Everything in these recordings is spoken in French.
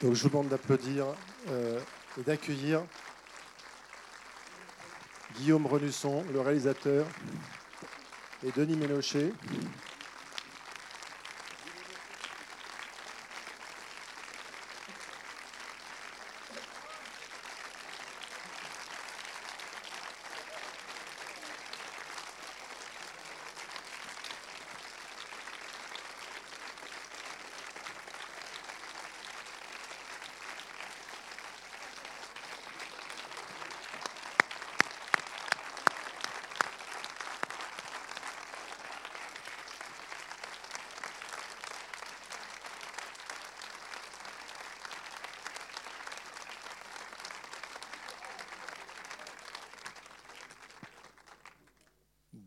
Donc je vous demande d'applaudir euh, et d'accueillir Guillaume Renusson, le réalisateur, et Denis Ménochet.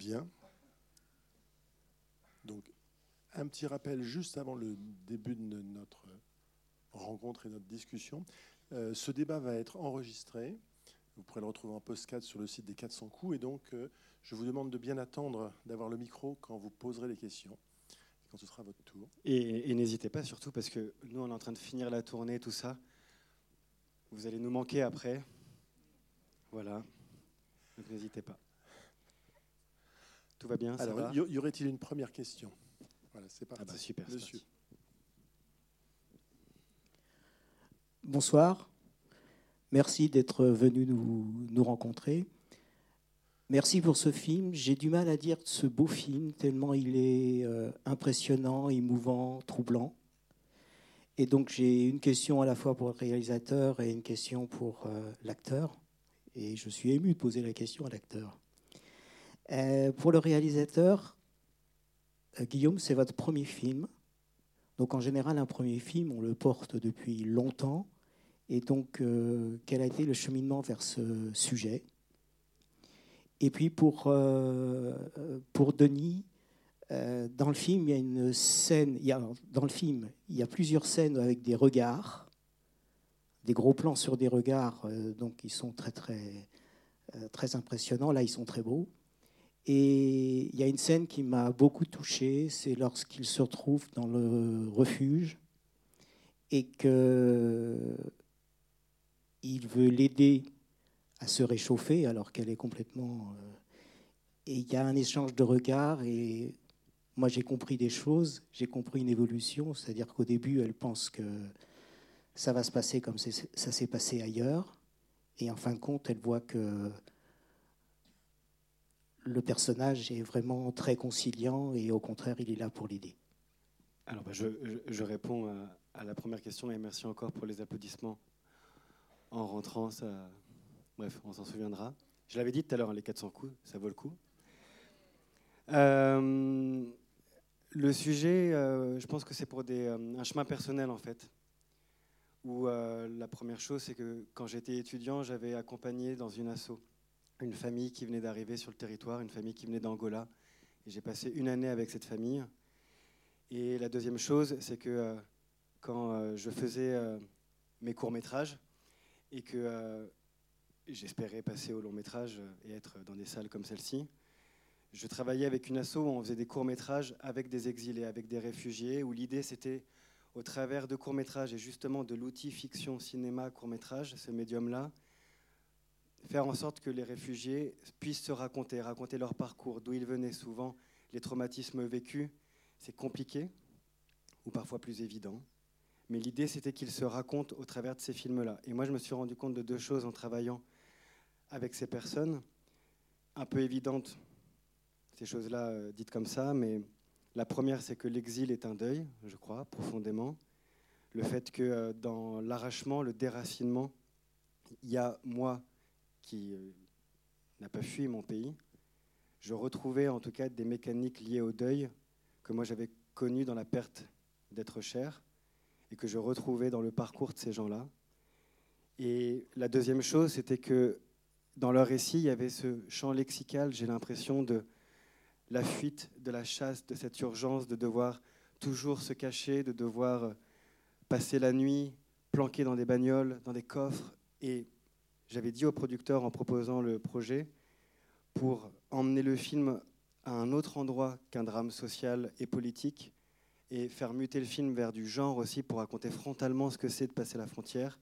Bien. Donc, un petit rappel juste avant le début de notre rencontre et notre discussion. Euh, ce débat va être enregistré. Vous pourrez le retrouver en postcard sur le site des 400 coups. Et donc, euh, je vous demande de bien attendre d'avoir le micro quand vous poserez les questions, quand ce sera votre tour. Et, et n'hésitez pas surtout parce que nous, on est en train de finir la tournée, tout ça. Vous allez nous manquer après. Voilà. Donc n'hésitez pas. Tout va bien ça Alors, va y y aurait-il une première question? Voilà, c'est parti. Ah bah super. c'est Monsieur. parti. Bonsoir. Merci d'être venu nous, nous rencontrer. Merci pour ce film. J'ai du mal à dire ce beau film, tellement il est euh, impressionnant, émouvant, troublant. Et donc j'ai une question à la fois pour le réalisateur et une question pour euh, l'acteur. Et je suis ému de poser la question à l'acteur. Euh, pour le réalisateur, Guillaume, c'est votre premier film. Donc en général, un premier film, on le porte depuis longtemps. Et donc, euh, quel a été le cheminement vers ce sujet? Et puis pour, euh, pour Denis, euh, dans le film, il y a une scène, il y a, dans le film, il y a plusieurs scènes avec des regards, des gros plans sur des regards, euh, donc ils sont très, très, euh, très impressionnants. Là, ils sont très beaux. Et il y a une scène qui m'a beaucoup touché, c'est lorsqu'il se retrouve dans le refuge et que il veut l'aider à se réchauffer alors qu'elle est complètement. euh, et il y a un échange de regards et moi j'ai compris des choses, j'ai compris une évolution, c'est-à-dire qu'au début elle pense que ça va se passer comme ça s'est passé ailleurs et en fin de compte elle voit que le personnage est vraiment très conciliant et au contraire il est là pour l'aider. Alors bah, je, réponds à, la première question et merci encore pour les applaudissements en rentrant. Ça... Bref, on s'en souviendra. Je l'avais dit tout à l'heure, hein, les 400 coups, ça vaut le coup. Euh, le sujet, euh, je pense que c'est pour euh, un chemin personnel en fait. Où la première chose, c'est que quand j'étais étudiant, j'avais accompagné dans une asso une famille qui venait d'arriver sur le territoire, une famille qui venait d'Angola. Et j'ai passé une année avec cette famille. Et la deuxième chose, c'est que euh, quand euh, je faisais euh, mes courts-métrages et que j'espérais passer au long-métrage et être dans des salles comme celle-ci, je travaillais avec une asso où on faisait des courts-métrages avec des exilés, avec des réfugiés, où l'idée c'était, au travers de courts-métrages et justement de l'outil fiction, cinéma, court-métrage, ce médium-là, faire en sorte que les réfugiés puissent se raconter, raconter leur parcours, d'où ils venaient souvent, les traumatismes vécus. C'est compliqué, ou parfois plus évident. Mais l'idée, c'était qu'ils se racontent au travers de ces films-là. Et moi, je me suis rendu compte de deux choses en travaillant avec ces personnes, un peu évidentes, ces choses-là euh, dites comme ça, mais la première, c'est que l'exil est un deuil, je crois, profondément. Le fait que euh, dans l'arrachement, le déracinement, il y a moi qui euh, n'a pas fui mon pays, je retrouvais en tout cas des mécaniques liées au deuil que moi j'avais connues dans la perte d'être cher et que je retrouvais dans le parcours de ces gens-là. Et la deuxième chose, c'était que dans leur récit, il y avait ce champ lexical, j'ai l'impression, de la fuite, de la chasse, de cette urgence de devoir toujours se cacher, de devoir euh, passer la nuit planqué dans des bagnoles, dans des coffres. Et j'avais dit au producteur en proposant le projet, pour emmener le film à un autre endroit qu'un drame social et politique, et faire muter le film vers du genre aussi pour raconter frontalement ce que c'est de passer la frontière.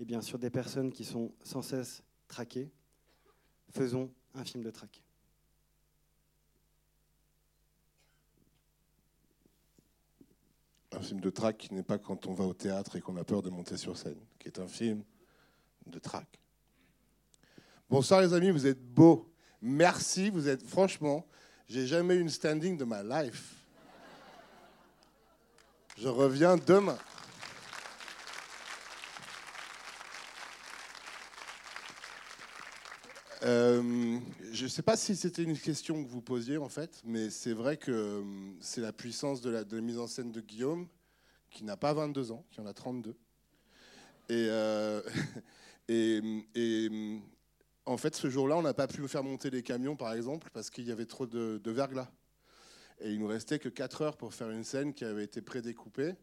Et bien sûr, des personnes qui sont sans cesse traquées. Faisons un film de traque. Un film de traque qui n'est pas quand on va au théâtre et qu'on a peur de monter sur scène, qui est un film de traque. Bonsoir les amis, vous êtes beaux. Merci, vous êtes franchement, j'ai jamais eu une standing de ma life. Je reviens demain. Euh, je ne sais pas si c'était une question que vous posiez en fait, mais c'est vrai que euh, c'est la puissance de la, mise en scène de Guillaume, qui n'a pas 22 ans, qui en a 32. Et, euh, et, en fait, ce jour-là, on n'a pas pu faire monter les camions, par exemple, parce qu'il y avait trop de, verglas. Et il nous restait que 4 heures pour faire une scène qui avait été prédécoupée.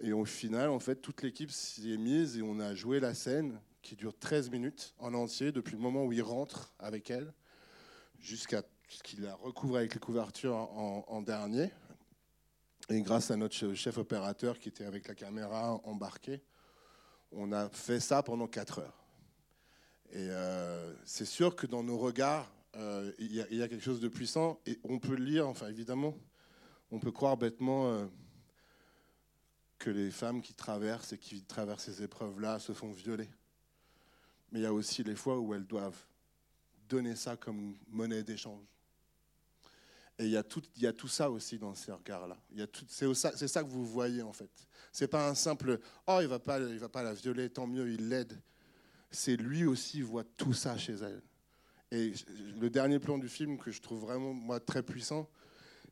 Et au final, en fait, toute l'équipe s'y est mise et on a joué la scène qui dure 13 minutes en entier, depuis le moment où il rentre avec elle, jusqu'à ce qu'il la recouvre avec les couvertures en, dernier. Et grâce à notre chef opérateur qui était avec la caméra embarquée, on a fait ça pendant 4 heures. Et euh, c'est sûr que dans nos regards, euh, il y, a quelque chose de puissant et on peut le lire, enfin évidemment, on peut croire bêtement euh, que les femmes qui traversent et qui traversent ces épreuves-là se font violer. Mais il y a aussi les fois où elles doivent donner ça comme monnaie d'échange. Et il y, a tout, ça aussi dans ces regards-là. C'est ça, que vous voyez en fait. C'est pas un simple oh il il va pas la violer, tant mieux, il l'aide. C'est lui aussi voit tout ça chez elle. Et le dernier plan du film que je trouve vraiment moi très puissant,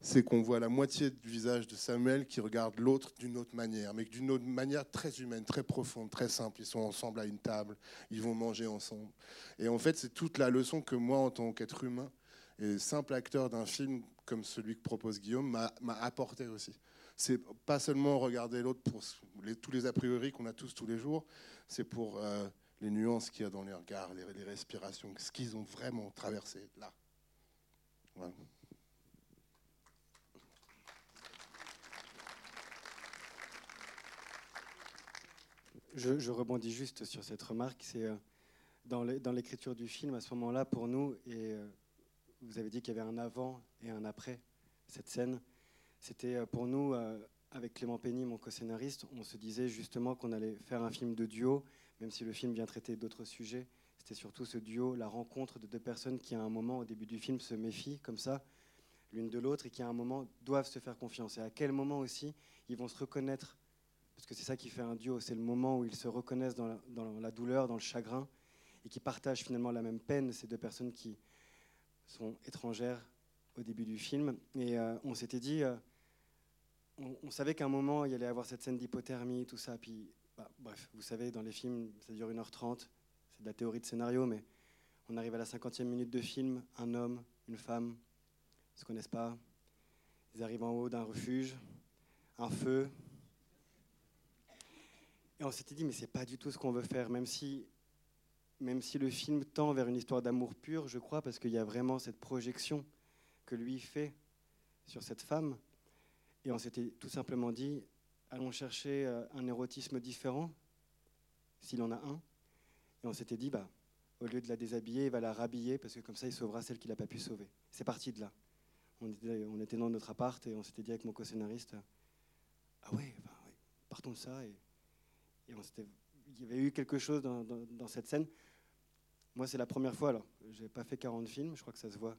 c'est qu'on voit la moitié du visage de Samuel qui regarde l'autre d'une autre manière, mais d'une autre manière très humaine, très profonde, très simple. Ils sont ensemble à une table, ils vont manger ensemble. Et en fait, c'est toute la leçon que moi, en tant qu'être humain et simple acteur d'un film comme celui que propose Guillaume, m'a apporté aussi. C'est pas seulement regarder l'autre pour tous les a priori qu'on a tous tous les jours, c'est pour euh, les nuances qu'il y a dans les regards, les, respirations, ce qu'ils ont vraiment traversé là. Je, rebondis juste sur cette remarque. C'est euh, dans l'écriture du film, à ce moment-là, pour nous, et euh, vous avez dit qu'il y avait un avant et un après cette scène, c'était euh, pour nous, avec Clément Penny, mon co-scénariste, on se disait justement qu'on allait faire un film de duo, même si le film vient traiter d'autres sujets. C'était surtout ce duo, la rencontre de deux personnes qui, à un moment, au début du film, se méfient comme ça, l'une de l'autre, et qui, à un moment, doivent se faire confiance. Et à quel moment aussi ils vont se reconnaître? Parce que c'est ça qui fait un duo, c'est le moment où ils se reconnaissent dans la, douleur, dans le chagrin, et qui partagent finalement la même peine, ces deux personnes qui sont étrangères au début du film. Et euh, on s'était dit, euh, on, savait qu'à un moment, il y allait avoir cette scène d'hypothermie, tout ça. Puis, bah, bref, vous savez, dans les films, ça dure 1h30, c'est de la théorie de scénario, mais on arrive à la 50e minute de film, un homme, une femme, ils ne se connaissent pas, ils arrivent en haut d'un refuge, un feu, et on s'était dit, mais c'est pas du tout ce qu'on veut faire, même si, même si le film tend vers une histoire d'amour pur, je crois, parce qu'il y a vraiment cette projection que lui fait sur cette femme. Et on s'était tout simplement dit, allons chercher euh, un érotisme différent, s'il en a un. Et on s'était dit, bah, au lieu de la déshabiller, il va la rhabiller, parce que comme ça, il sauvera celle qu'il n'a pas pu sauver. C'est parti de là. On était, dans notre appart et on s'était dit avec mon co-scénariste, ah ouais, partons de ça. Et il y avait eu quelque chose dans, cette scène. Moi, c'est la première fois, alors, je n'ai pas fait 40 films, je crois que ça se voit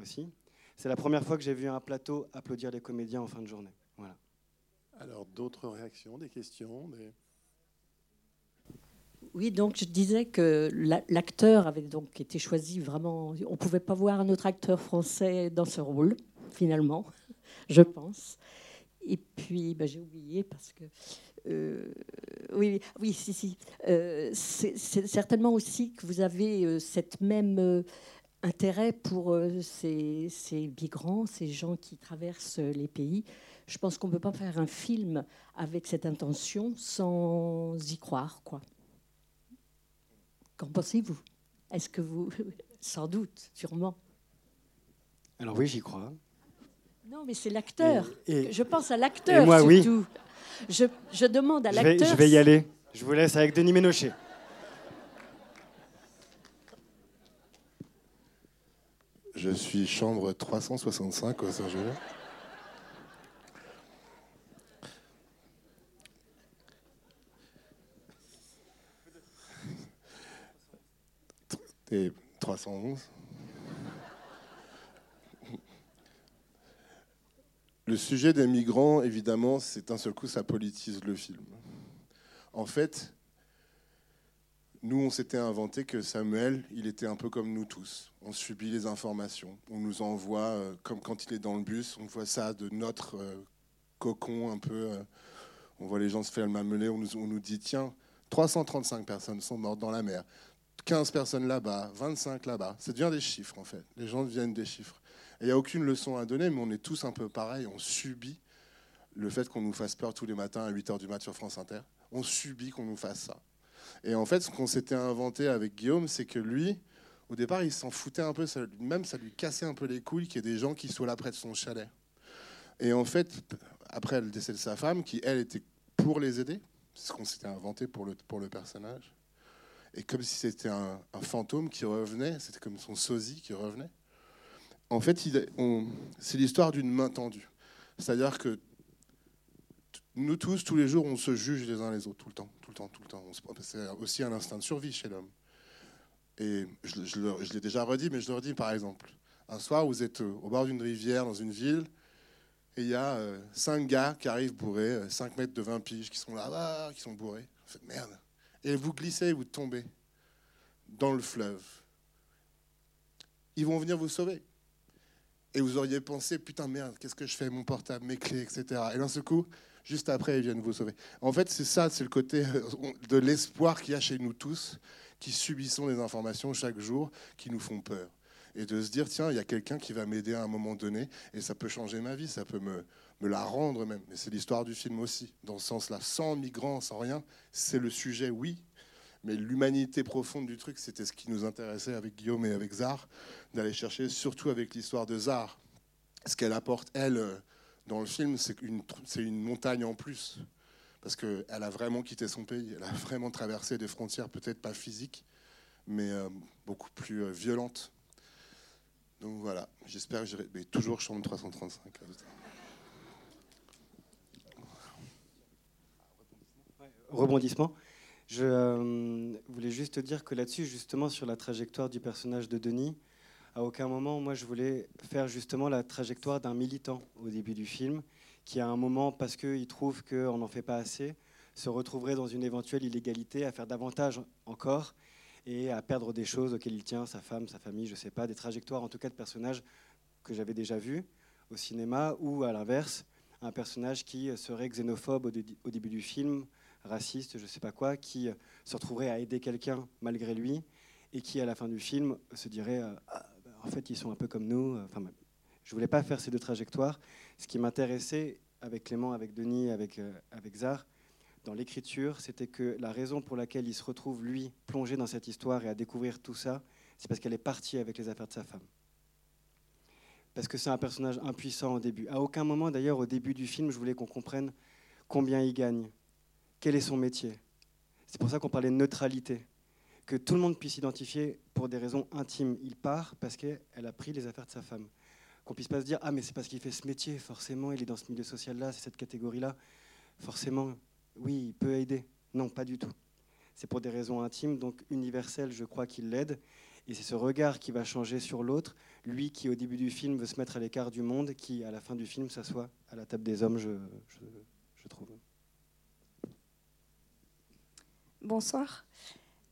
aussi. C'est la première fois que j'ai vu un plateau applaudir les comédiens en fin de journée. Voilà. Alors, d'autres réactions, des questions Oui, donc je disais que l'acteur avait donc été choisi vraiment. On ne pouvait pas voir un autre acteur français dans ce rôle, finalement, je pense. Et puis, ben, j'ai oublié parce que euh, oui, oui, si, si. Euh, c'est certainement aussi que vous avez euh, cette même intérêt pour ces, ces, migrants, ces gens qui traversent les pays. Je pense qu'on ne peut pas faire un film avec cette intention sans y croire, quoi. Qu'en pensez-vous? Est-ce que vous... Sans doute, sûrement. Alors oui, j'y crois. Non, mais c'est l'acteur. Je pense à l'acteur moi, oui. surtout. Je, je demande à Je l'acteur. je vais y aller. Je vous laisse avec Denis Ménochet. Je suis chambre 365 au Saint-Julien. Et 311. Le sujet des migrants, évidemment, c'est un seul coup, ça politise le film. En fait, nous, on s'était inventé que Samuel, il était un peu comme nous tous. On subit les informations. On nous envoie, euh, comme quand il est dans le bus, on voit ça de notre euh, cocon un peu. euh, on voit les gens se faire le mamelé. On nous, on nous dit tiens, 335 personnes sont mortes dans la mer. 15 personnes là-bas, 25 là-bas. Ça devient des chiffres, en fait. Les gens deviennent des chiffres. Il n'y a aucune leçon à donner, mais on est tous un peu pareil. On subit le fait qu'on nous fasse peur tous les matins à 8 h du mat sur France Inter. On subit qu'on nous fasse ça. Et en fait, ce qu'on s'était inventé avec Guillaume, c'est que lui, au départ, il s'en foutait un peu, même ça lui cassait un peu les couilles qu'il y ait des gens qui soient là près de son chalet. Et en fait, après le décès de sa femme, qui elle était pour les aider, c'est ce qu'on s'était inventé pour le, pour le personnage. Et comme si c'était un, un fantôme qui revenait, c'était comme son sosie qui revenait. En fait, c'est l'histoire d'une main tendue. C'est-à-dire que nous tous, tous les jours, on se juge les uns les autres, tout le temps, tout le temps, tout le temps. C'est aussi un instinct de survie chez l'homme. Et je, l'ai déjà redit, mais je le redis par exemple. Un soir, vous êtes euh, au bord d'une rivière, dans une ville, et il y a euh, cinq gars qui arrivent bourrés, euh, 5 mètres de 20 piges, qui sont là, ah, qui sont bourrés. Vous faites merde. Et vous glissez vous tombez dans le fleuve. Ils vont venir vous sauver. Et vous auriez pensé, putain merde, qu'est-ce que je fais, mon portable, mes clés, etc. Et d'un seul coup, juste après, ils viennent vous sauver. En fait, c'est ça, c'est le côté euh, de l'espoir qu'il y a chez nous tous, qui subissons des informations chaque jour qui nous font peur. Et de se dire, tiens, il y a quelqu'un qui va m'aider à un moment donné, et ça peut changer ma vie, ça peut me, la rendre même. Et c'est l'histoire du film aussi, dans ce sens-là. Sans migrants, sans rien, c'est le sujet, oui, mais l'humanité profonde du truc, c'était ce qui nous intéressait avec Guillaume et avec Zar, d'aller chercher, surtout avec l'histoire de Zar. Ce qu'elle apporte, elle, euh, dans le film, c'est une, montagne en plus. Parce qu'elle a vraiment quitté son pays, elle a vraiment traversé des frontières, peut-être pas physiques, mais euh, beaucoup plus euh, violentes. Donc voilà, j'espère que j'irai. Mais toujours chambre 335. rebondissement. Je euh, voulais juste dire que là-dessus, justement, sur la trajectoire du personnage de Denis, à aucun moment, moi, je voulais faire justement la trajectoire d'un militant au début du film, qui à un moment, parce qu'il trouve qu'on n'en fait pas assez, se retrouverait dans une éventuelle illégalité, à faire davantage encore, et à perdre des choses auxquelles il tient, sa femme, sa famille, je ne sais pas, des trajectoires en tout cas de personnages que j'avais déjà vus au cinéma, ou à l'inverse, un personnage qui serait xénophobe au, dé- au début du film, raciste, je sais pas quoi, qui se retrouverait à aider quelqu'un malgré lui et qui, à la fin du film, se dirait euh, en fait, ils sont un peu comme nous. Enfin, bah, je voulais pas faire ces deux trajectoires. Ce qui m'intéressait avec Clément, avec Denis, avec, euh, avec Zar, dans l'écriture, c'était que la raison pour laquelle il se retrouve, lui, plongé dans cette histoire et à découvrir tout ça, c'est parce qu'elle est partie avec les affaires de sa femme. Parce que c'est un personnage impuissant au début. À aucun moment, d'ailleurs, au début du film, je voulais qu'on comprenne combien il gagne, quel est son métier. C'est pour ça qu'on parlait de neutralité. Que tout le monde puisse s'identifier pour des raisons intimes. Il part parce qu'elle a pris les affaires de sa femme. Qu'on puisse pas se dire Ah, mais c'est parce qu'il fait ce métier, forcément, il est dans ce milieu social-là, c'est cette catégorie-là. Forcément, oui, il peut aider. Non, pas du tout. C'est pour des raisons intimes, donc universelles, je crois qu'il l'aide. Et c'est ce regard qui va changer sur l'autre. Lui qui, au début du film, veut se mettre à l'écart du monde, qui, à la fin du film, s'assoit à la table des hommes, je, je trouve. Bonsoir.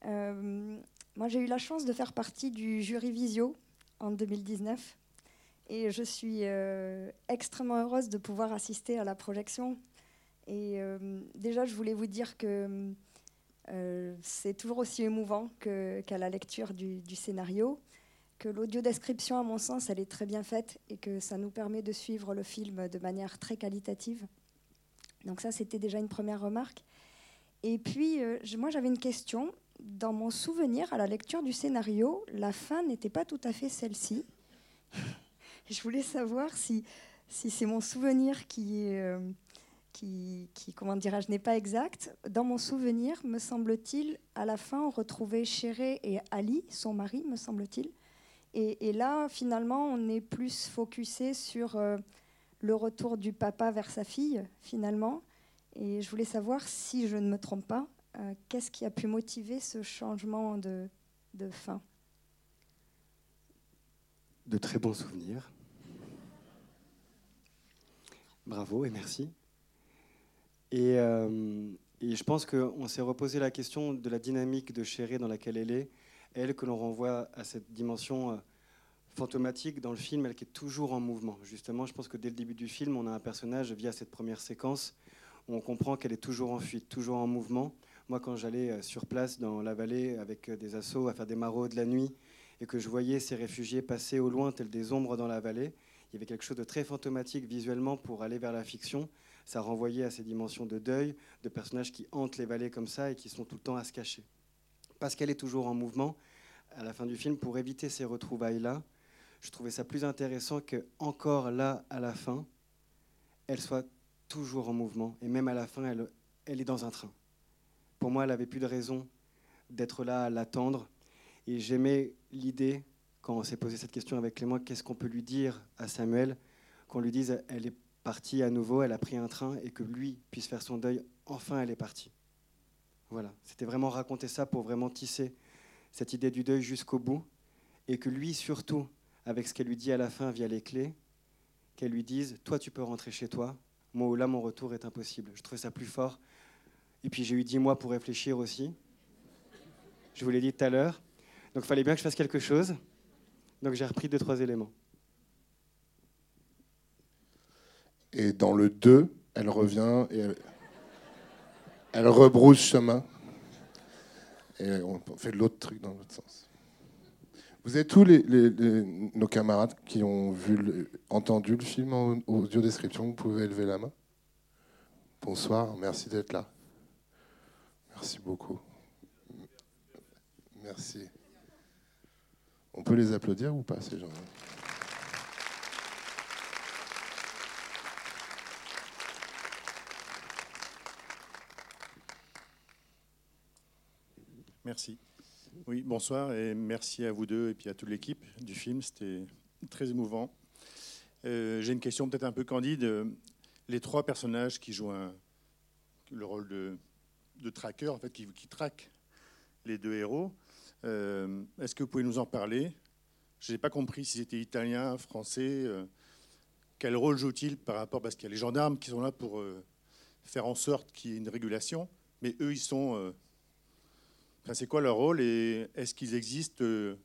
Euh, moi, j'ai eu la chance de faire partie du jury Visio en 2019 et je suis euh, extrêmement heureuse de pouvoir assister à la projection. Et euh, déjà, je voulais vous dire que c'est toujours aussi émouvant qu'à la lecture du, du scénario, que l'audio-description, à mon sens, elle est très bien faite et que ça nous permet de suivre le film de manière très qualitative. Donc ça, c'était déjà une première remarque. Et puis, moi, j'avais une question. Dans mon souvenir, à la lecture du scénario, la fin n'était pas tout à fait celle-ci. je voulais savoir si si c'est mon souvenir euh, qui, qui, comment dirais-je, n'est pas exact. Dans mon souvenir, me semble-t-il, à la fin, on retrouvait Chéré et Ali, son mari, me semble-t-il. Et, là, finalement, on est plus focusé sur euh, le retour du papa vers sa fille, finalement. Et je voulais savoir, si je ne me trompe pas, euh, qu'est-ce qui a pu motiver ce changement de, de fin De très bons souvenirs. Bravo et merci. Et, euh, et je pense qu'on s'est reposé la question de la dynamique de Chéré dans laquelle elle est, elle que l'on renvoie à cette dimension euh, fantomatique dans le film, elle qui est toujours en mouvement. Justement, je pense que dès le début du film, on a un personnage via cette première séquence où on comprend qu'elle est toujours en fuite, toujours en mouvement. Moi, quand j'allais euh, sur place dans la vallée avec euh, des assauts à faire des maraudes la nuit et que je voyais ces réfugiés passer au loin tels des ombres dans la vallée, il y avait quelque chose de très fantomatique visuellement pour aller vers la fiction. Ça renvoyait à ces dimensions de deuil, de personnages qui hantent les vallées comme ça et qui sont tout le temps à se cacher. Parce qu'elle est toujours en mouvement, à la fin du film, pour éviter ces retrouvailles-là, je trouvais ça plus intéressant que encore là, à la fin, elle soit toujours en mouvement. Et même à la fin, elle, elle est dans un train. Pour moi, elle n'avait plus de raison d'être là à l'attendre. Et j'aimais l'idée, quand on s'est posé cette question avec Clément, qu'est-ce qu'on peut lui dire à Samuel Qu'on lui dise, elle est partie à nouveau, elle a pris un train, et que lui puisse faire son deuil, enfin elle est partie. Voilà, c'était vraiment raconter ça pour vraiment tisser cette idée du deuil jusqu'au bout, et que lui surtout avec ce qu'elle lui dit à la fin via les clés, qu'elle lui dise Toi, tu peux rentrer chez toi. Moi, là, mon retour est impossible. Je trouvais ça plus fort. Et puis, j'ai eu dix mois pour réfléchir aussi. Je vous l'ai dit tout à l'heure. Donc, il fallait bien que je fasse quelque chose. Donc, j'ai repris deux, trois éléments. Et dans le 2, elle revient et elle, rebrousse chemin. Et on fait l'autre truc dans l'autre sens. Vous êtes tous nos camarades qui ont vu entendu le film en audio description Vous pouvez lever la main. Bonsoir, merci d'être là. Merci beaucoup. Merci. On peut les applaudir ou pas, ces gens-là? Merci. Oui, bonsoir et merci à vous deux et puis à toute l'équipe du film. C'était très émouvant. Euh, j'ai une question peut-être un peu candide. Les trois personnages qui jouent le rôle de, de tracker, en fait, qui, traquent les deux héros, euh, est-ce que vous pouvez nous en parler? Je n'ai pas compris si c'était italien, français. Euh, quel rôle joue-t-il par rapport Parce qu'il y a les gendarmes qui sont là pour faire en sorte qu'il y ait une régulation, mais eux, ils sont c'est quoi leur rôle et est-ce qu'ils existent euh,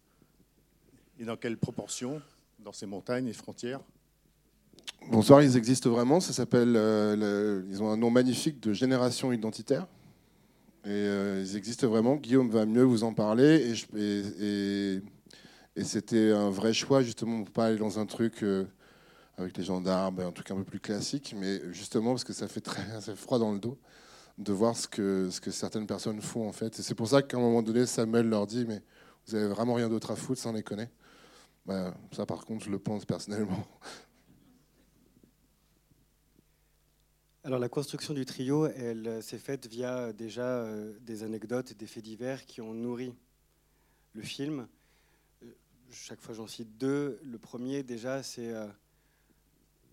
et dans quelle proportion dans ces montagnes et frontières? Bonsoir, ils existent vraiment. Ça s'appelle, euh, ils ont un nom magnifique de génération identitaire. Et euh, ils existent vraiment. Guillaume va mieux vous en parler. Et, et, c'était un vrai choix, justement, pour pas aller dans un truc avec les gendarmes, un truc un peu plus classique, mais justement parce que ça fait très froid dans le dos de voir ce que, ce que certaines personnes font en fait. Et c'est pour ça qu'à un moment donné, Samuel leur dit Mais vous avez vraiment rien d'autre à foutre, sans les connaître. Bah, ça, par contre, je le pense personnellement. Alors la construction du trio, elle euh, s'est faite via déjà euh, des anecdotes, des faits divers qui ont nourri le film. Euh, chaque fois j'en cite deux. Le premier déjà, c'est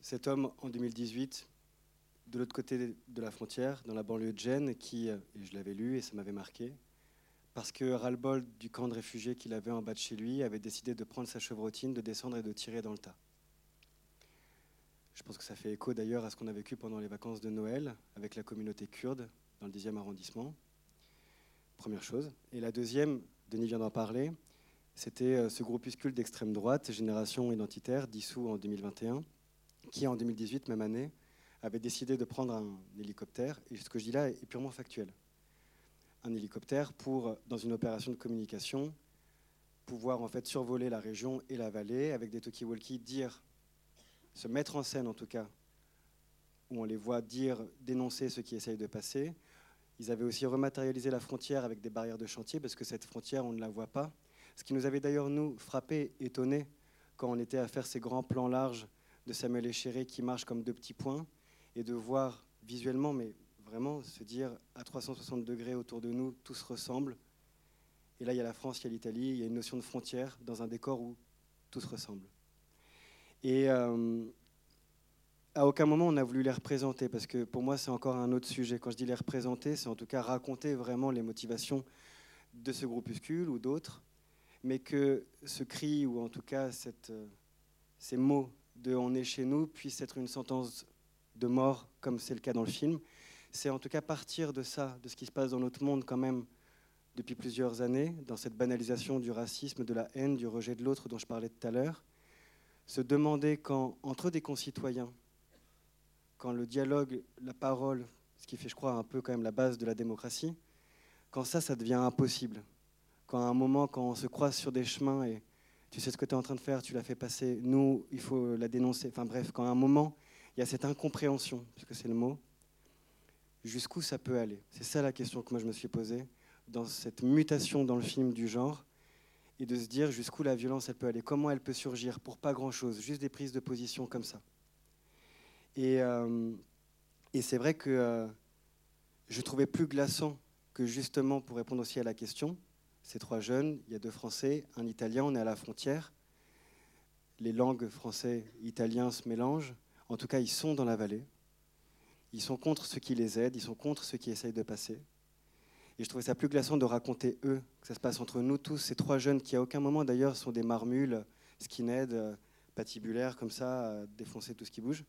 cet homme en 2018 de l'autre côté de la frontière, dans la banlieue de Gênes, qui, euh, et je l'avais lu et ça m'avait marqué, parce que ras-le-bol du camp de réfugiés qu'il avait en bas de chez lui, avait décidé de prendre sa chevrotine, de descendre et de tirer dans le tas. Je pense que ça fait écho d'ailleurs à ce qu'on a vécu pendant les vacances de Noël avec la communauté kurde dans le 10e arrondissement. Première chose. Et la deuxième, Denis vient d'en parler, c'était euh, ce groupuscule d'extrême droite, Génération Identitaire, dissous en 2021, qui en 2018, même année, avait décidé de prendre un hélicoptère, et ce que je dis là est purement factuel. Un hélicoptère pour, dans une opération de communication, pouvoir en fait survoler la région et la vallée avec des talkie-walkie, dire, se mettre en scène en tout cas, où on les voit dire, dénoncer ce qui essaye de passer. Ils avaient aussi rematérialisé la frontière avec des barrières de chantier, parce que cette frontière, on ne la voit pas. Ce qui nous avait d'ailleurs, nous, frappé, étonné, quand on était à faire ces grands plans larges de Samuel Échéré qui marchent comme deux petits points et de voir visuellement, mais vraiment se dire à 360 degrés autour de nous, tout se ressemble. Et là, il y a la France, il y a l'Italie, il y a une notion de frontière dans un décor où tout se ressemble. Et euh, à aucun moment on a voulu les représenter, parce que pour moi c'est encore un autre sujet. Quand je dis les représenter, c'est en tout cas raconter vraiment les motivations de ce groupuscule ou d'autres, mais que ce cri, ou en tout cas euh, ces mots de on est chez nous, puissent être une sentence de mort, comme c'est le cas dans le film. C'est en tout cas partir de ça, de ce qui se passe dans notre monde quand même depuis plusieurs années, dans cette banalisation du racisme, de la haine, du rejet de l'autre dont je parlais tout à l'heure, se demander quand, entre des concitoyens, quand le dialogue, la parole, ce qui fait, je crois, un peu quand même la base de la démocratie, quand ça, ça devient impossible. Quand à un moment, quand on se croise sur des chemins et tu sais ce que tu es en train de faire, tu l'as fait passer, nous, il faut la dénoncer. Enfin bref, quand à un moment, il y a cette incompréhension, puisque c'est le mot, jusqu'où ça peut aller? C'est ça la question que moi je me suis posée, dans cette mutation dans le film du genre, et de se dire jusqu'où la violence elle peut aller, comment elle peut surgir pour pas grand-chose, juste des prises de position comme ça. Euh, et, c'est vrai que euh, je trouvais plus glaçant que justement, pour répondre aussi à la question, ces trois jeunes, il y a deux Français, un Italien, on est à la frontière. Les langues français et italien se mélangent. En tout cas, ils sont dans la vallée. Ils sont contre ceux qui les aident, ils sont contre ceux qui essayent de passer. Et je trouvais ça plus glaçant de raconter eux, que ça se passe entre nous tous, ces trois jeunes qui à aucun moment d'ailleurs sont des marmules, skinhead, euh, patibulaires comme ça, défoncer tout ce qui bouge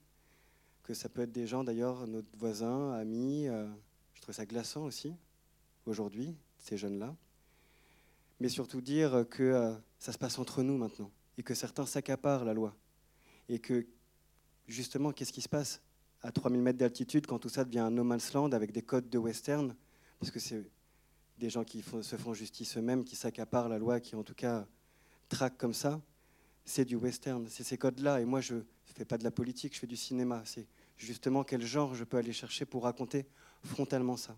que ça peut être des gens d'ailleurs, nos voisins, amis. Euh, je trouve ça glaçant aussi, aujourd'hui, ces jeunes-là. Mais surtout dire que euh, ça se passe entre nous maintenant, et que certains s'accaparent la loi. Et que, justement, qu'est-ce qui se passe? À 3000 mètres d'altitude quand tout ça devient un no man's land avec des codes de western Parce que c'est des gens qui se font justice eux-mêmes, qui s'accaparent la loi, qui en tout cas traquent comme ça. C'est du western, c'est ces codes-là. Et moi, je, ne fais pas de la politique, je fais du cinéma. C'est justement quel genre je peux aller chercher pour raconter frontalement ça.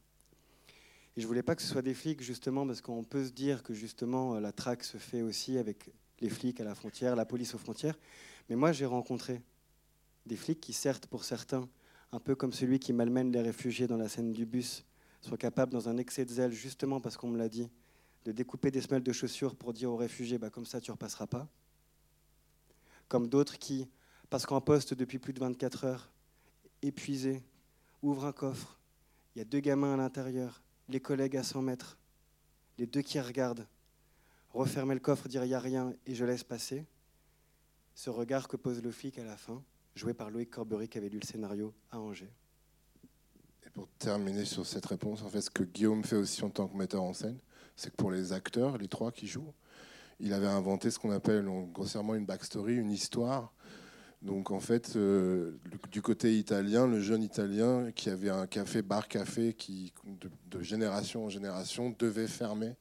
Et je voulais pas que ce soit des flics, justement, parce qu'on peut se dire que justement la traque se fait aussi avec les flics à la frontière, la police aux frontières. Mais moi, j'ai rencontré des flics qui, certes, pour certains, un peu comme celui qui malmène les réfugiés dans la scène du bus, sont capables, dans un excès de zèle, justement parce qu'on me l'a dit, de découper des semelles de chaussures pour dire aux réfugiés, bah, comme ça, tu ne repasseras pas. Comme d'autres qui, parce qu'en poste depuis plus de 24 heures, épuisé, ouvre un coffre, il y a deux gamins à l'intérieur, les collègues à 100 mètres, les deux qui regardent, refermer le coffre, dire il n'y a rien et je laisse passer. Ce regard que pose le flic à la fin, joué par Loïc Corbery qui avait lu le scénario à Angers. Pour terminer sur cette réponse, en fait, ce que Guillaume fait aussi en tant que metteur en scène, c'est que pour les acteurs, les trois qui jouent, il avait inventé ce qu'on appelle grossièrement une backstory, une histoire. Donc en fait, euh, du côté italien, le jeune italien qui avait un café, bar-café, qui de, génération en génération devait fermer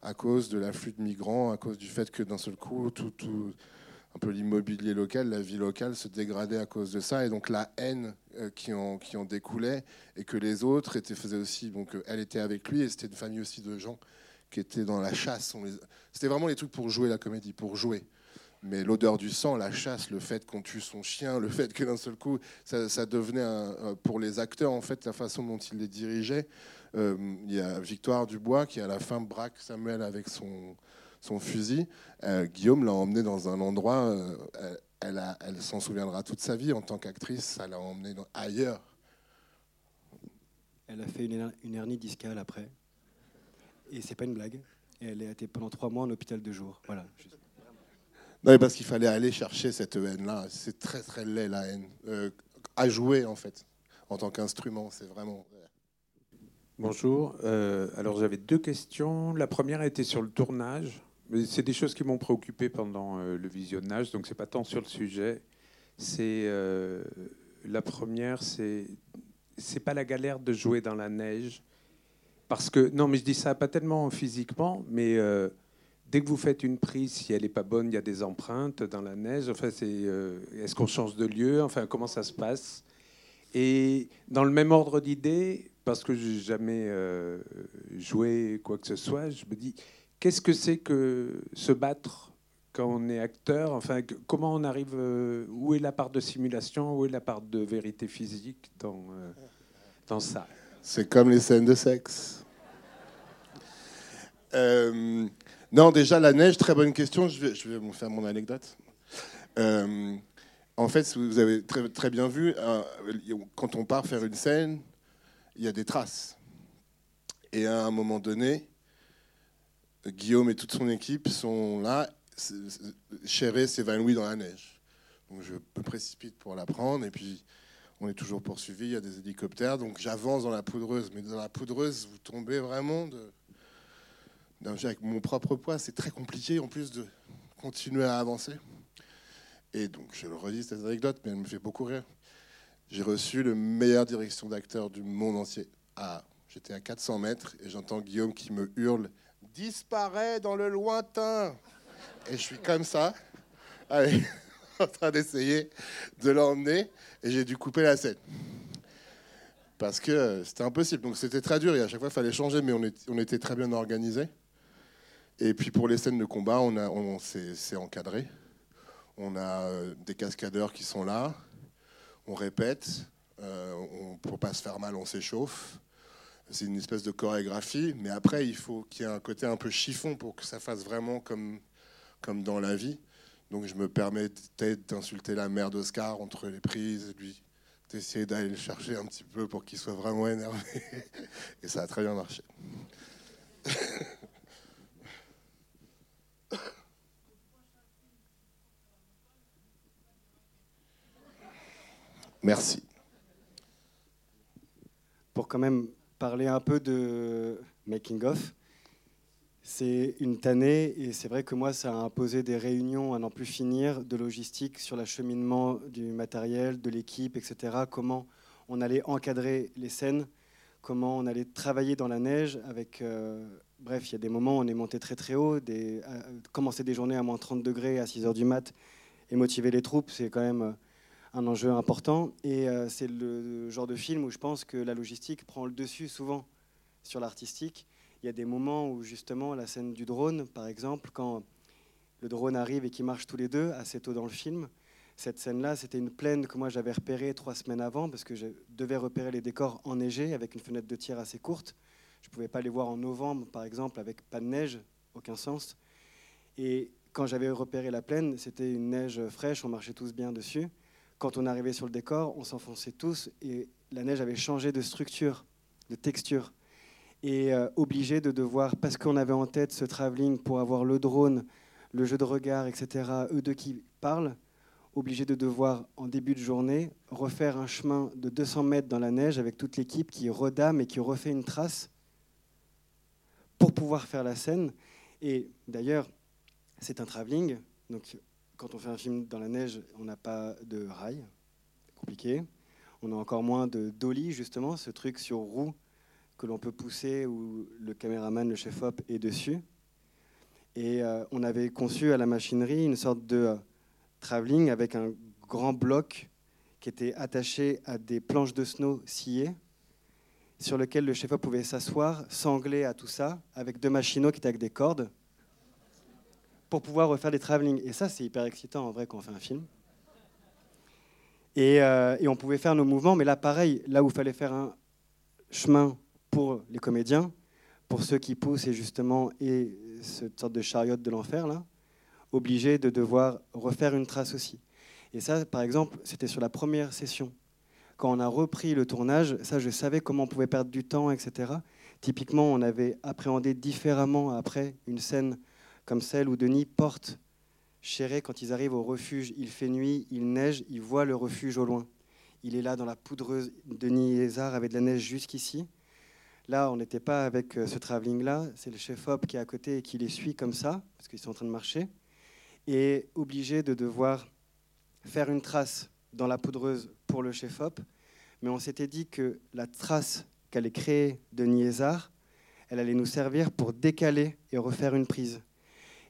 à cause de l'afflux de migrants, à cause du fait que d'un seul coup, tout, un peu l'immobilier local, la vie locale se dégradait à cause de ça, et donc la haine euh, qui, en, qui en découlait, et que les autres étaient, faisaient aussi, donc euh, elle était avec lui, et c'était une famille aussi de gens qui étaient dans la chasse. C'était vraiment les trucs pour jouer la comédie, pour jouer mais l'odeur du sang, la chasse, le fait qu'on tue son chien, le fait que d'un seul coup, ça, devenait un, pour les acteurs en fait la façon dont ils les dirigeaient. Euh, il y a Victoire Dubois qui à la fin braque Samuel avec son, son fusil. Euh, Guillaume l'a emmené dans un endroit, euh, elle, elle s'en souviendra toute sa vie en tant qu'actrice, ça l'a emmené ailleurs. Elle a fait une, une hernie discale après, et c'est pas une blague. Et elle a été pendant trois mois en hôpital de jour. Voilà. Non, parce qu'il fallait aller chercher cette haine-là. C'est très très laid la haine. Euh, à jouer en fait, en tant qu'instrument, c'est vraiment. Bonjour. Euh, alors j'avais deux questions. La première était sur le tournage. C'est des choses qui m'ont préoccupé pendant euh, le visionnage, donc c'est pas tant sur le sujet. C'est la première, c'est c'est pas la galère de jouer dans la neige, parce que non, mais je dis ça pas tellement physiquement, mais dès que vous faites une prise, si elle n'est pas bonne, il y a des empreintes dans la neige. Enfin, c'est, euh, est-ce qu'on change de lieu? Enfin, comment ça se passe? Et dans le même ordre d'idée, parce que j'ai jamais euh, joué quoi que ce soit, je me dis, qu'est-ce que c'est que se battre quand on est acteur? Enfin, comment on arrive euh, Où est la part de simulation Où est la part de vérité physique dans, euh, dans ça? C'est comme les scènes de sexe. Euh, non, déjà, la neige, très bonne question. Je vais, je vais faire mon anecdote. en fait, vous avez très, très bien vu, quand on part faire une scène, il y a des traces. Et à un moment donné, Guillaume et toute son équipe sont là. Chéré s'évanouit dans la neige. Donc je me précipite pour la prendre et puis on est toujours poursuivi. Il y a des hélicoptères. Donc j'avance dans la poudreuse. Mais dans la poudreuse, vous tombez vraiment de. Avec mon propre poids, c'est très compliqué en plus de continuer à avancer. Et donc je le redis cette anecdote, mais elle me fait beaucoup rire. J'ai reçu le meilleur direction d'acteur du monde entier. Ah, j'étais à 400 mètres et j'entends Guillaume qui me hurle disparaît dans le lointain. Et je suis comme ça, en train d'essayer de l'emmener, et j'ai dû couper la scène. Parce que c'était impossible. Donc c'était très dur, et à chaque fois, il fallait changer, mais on, était très bien organisé. Et puis pour les scènes de combat, on, s'est encadré. On a euh, des cascadeurs qui sont là. On répète. Euh, pour pas se faire mal, on s'échauffe c'est une espèce de chorégraphie, mais après, il faut qu'il y ait un côté un peu chiffon pour que ça fasse vraiment comme, comme dans la vie. Donc je me permets peut-être d'insulter la mère d'Oscar entre les prises, lui d'essayer d'aller le chercher un petit peu pour qu'il soit vraiment énervé. Et ça a très bien marché. Merci. Pour quand même parler un peu de making of. C'est une tannée et c'est vrai que moi, ça a imposé des réunions à n'en plus finir de logistique sur l'acheminement du matériel, de l'équipe, etc. Comment on allait encadrer les scènes, comment on allait travailler dans la neige avec... Euh, bref, il y a des moments où on est monté très très haut, euh, commencer des journées à moins 30 degrés à 6 heures du mat et motiver les troupes, c'est quand même un enjeu important. Et euh, c'est le genre de film où je pense que la logistique prend le dessus souvent sur l'artistique. Il y a des moments où justement la scène du drone, par exemple, quand le drone arrive et qui marche tous les deux assez tôt dans le film, cette scène-là, c'était une plaine que moi j'avais repérée trois semaines avant parce que je devais repérer les décors enneigés avec une fenêtre de tir assez courte. Je ne pouvais pas les voir en novembre, par exemple, avec pas de neige, aucun sens. Et quand j'avais repéré la plaine, c'était une neige fraîche, on marchait tous bien dessus quand on arrivait sur le décor, on s'enfonçait tous et la neige avait changé de structure, de texture. Et euh, obligé de devoir, parce qu'on avait en tête ce travelling pour avoir le drone, le jeu de regard, etc., eux deux qui parlent, obligé de devoir, en début de journée, refaire un chemin de 200 mètres dans la neige avec toute l'équipe qui redame et qui refait une trace pour pouvoir faire la scène. Et d'ailleurs, c'est un travelling, quand on fait un film dans la neige, on n'a pas de rail, compliqué. On a encore moins de dolly, justement, ce truc sur roue que l'on peut pousser où le caméraman, le chef-op est dessus. Et euh, on avait conçu à la machinerie une sorte de euh, travelling avec un grand bloc qui était attaché à des planches de snow sciées, sur lequel le chef-op pouvait s'asseoir, sangler à tout ça, avec deux machineaux qui étaient avec des cordes pour pouvoir refaire des travelling. Et ça, c'est hyper excitant en vrai quand on fait un film. Euh, et, on pouvait faire nos mouvements, mais là, pareil, là où il fallait faire un chemin pour les comédiens, pour ceux qui poussent et justement, et cette sorte de chariote de l'enfer, là, obligés de devoir refaire une trace aussi. Et ça, par exemple, c'était sur la première session. Quand on a repris le tournage, ça, je savais comment on pouvait perdre du temps, etc. Typiquement, on avait appréhendé différemment après une scène comme celle où Denis porte Chéré quand ils arrivent au refuge. Il fait nuit, il neige, il voit le refuge au loin. Il est là dans la poudreuse. Denis Lézard avait de la neige jusqu'ici. Là, on n'était pas avec euh, ce travelling-là. C'est le chef-op qui est à côté et qui les suit comme ça, parce qu'ils sont en train de marcher. Et obligé de devoir faire une trace dans la poudreuse pour le chef-op. Mais on s'était dit que la trace qu'allait créer Denis Lézard, elle allait nous servir pour décaler et refaire une prise.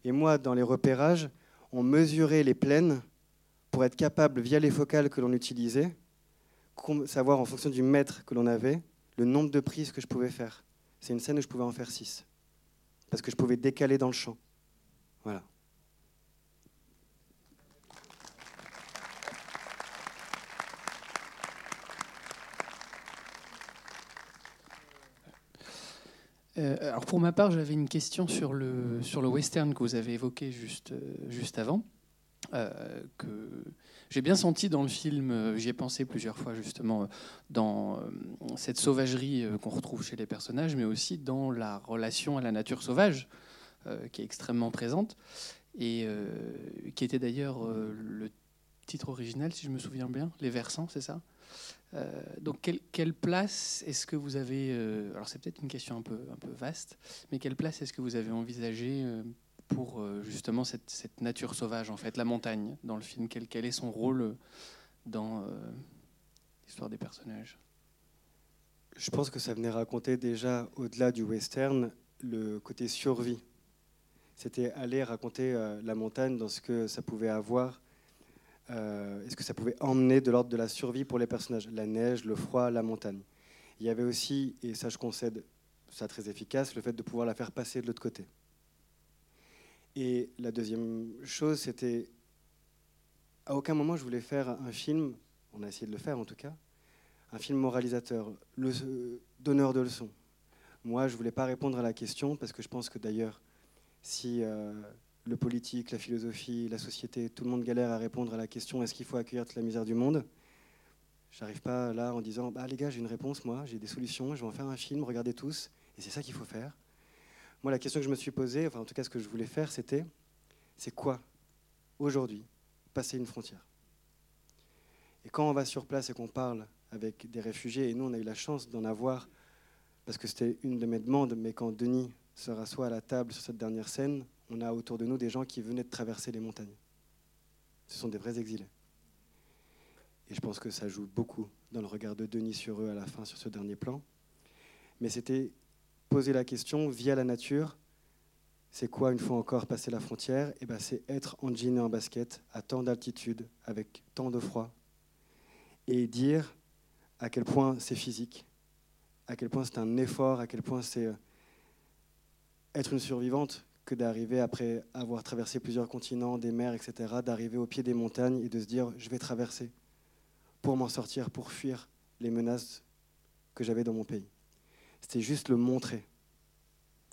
Et moi, dans les repérages, on mesurait les plaines pour être capable, via les focales que l'on utilisait, savoir en fonction du mètre que l'on avait, le nombre de prises que je pouvais faire. C'est une scène où je pouvais en faire 6. Parce que je pouvais décaler dans le champ. Voilà. Euh, alors pour ma part, j'avais une question sur le, sur le western que vous avez évoqué juste, euh, juste avant. Euh, que j'ai bien senti dans le film, j'y ai pensé plusieurs fois justement, dans cette sauvagerie qu'on retrouve chez les personnages, mais aussi dans la relation à la nature sauvage, qui est extrêmement présente, et qui était d'ailleurs le titre original, si je me souviens bien, Les Versants, c'est ça euh, donc, quelle, place est-ce que vous avez euh, Alors, c'est peut-être une question un peu, un peu vaste, mais quelle place est-ce que vous avez envisagé euh, pour justement cette, nature sauvage, en fait, la montagne dans le film? Quel, quel est son rôle dans l'histoire des personnages? Je pense que ça venait raconter déjà, au-delà du western, le côté survie. C'était aller raconter la montagne dans ce que ça pouvait avoir euh, est-ce que ça pouvait emmener de l'ordre de la survie pour les personnages? La neige, le froid, la montagne. Il y avait aussi, et ça je concède, ça très efficace, le fait de pouvoir la faire passer de l'autre côté. Et la deuxième chose, c'était, à aucun moment je voulais faire un film, on a essayé de le faire en tout cas, un film moralisateur, le, donneur de leçons. Moi, je ne voulais pas répondre à la question, parce que je pense que d'ailleurs, si... Euh, le politique, la philosophie, la société, tout le monde galère à répondre à la question est-ce qu'il faut accueillir toute la misère du monde? J'arrive pas là en disant bah les gars j'ai une réponse moi, j'ai des solutions, je vais en faire un film, regardez tous, et c'est ça qu'il faut faire. Moi la question que je me suis posée, enfin en tout cas ce que je voulais faire, c'était c'est quoi aujourd'hui passer une frontière? Et quand on va sur place et qu'on parle avec des réfugiés, et nous on a eu la chance d'en avoir, parce que c'était une de mes demandes, mais quand Denis se rassoit à la table sur cette dernière scène, on a autour de nous des gens qui venaient de traverser les montagnes. Ce sont des vrais exilés. Et je pense que ça joue beaucoup dans le regard de Denis sur eux à la fin, sur ce dernier plan. Mais c'était poser la question via la nature. C'est quoi, une fois encore, passer la frontière? Eh ben, C'est être en jean et en basket, à tant d'altitude, avec tant de froid, et dire à quel point c'est physique, à quel point c'est un effort, à quel point c'est euh, être une survivante que d'arriver, après avoir traversé plusieurs continents, des mers, etc., d'arriver au pied des montagnes et de se dire je vais traverser pour m'en sortir, pour fuir les menaces que j'avais dans mon pays. C'était juste le montrer,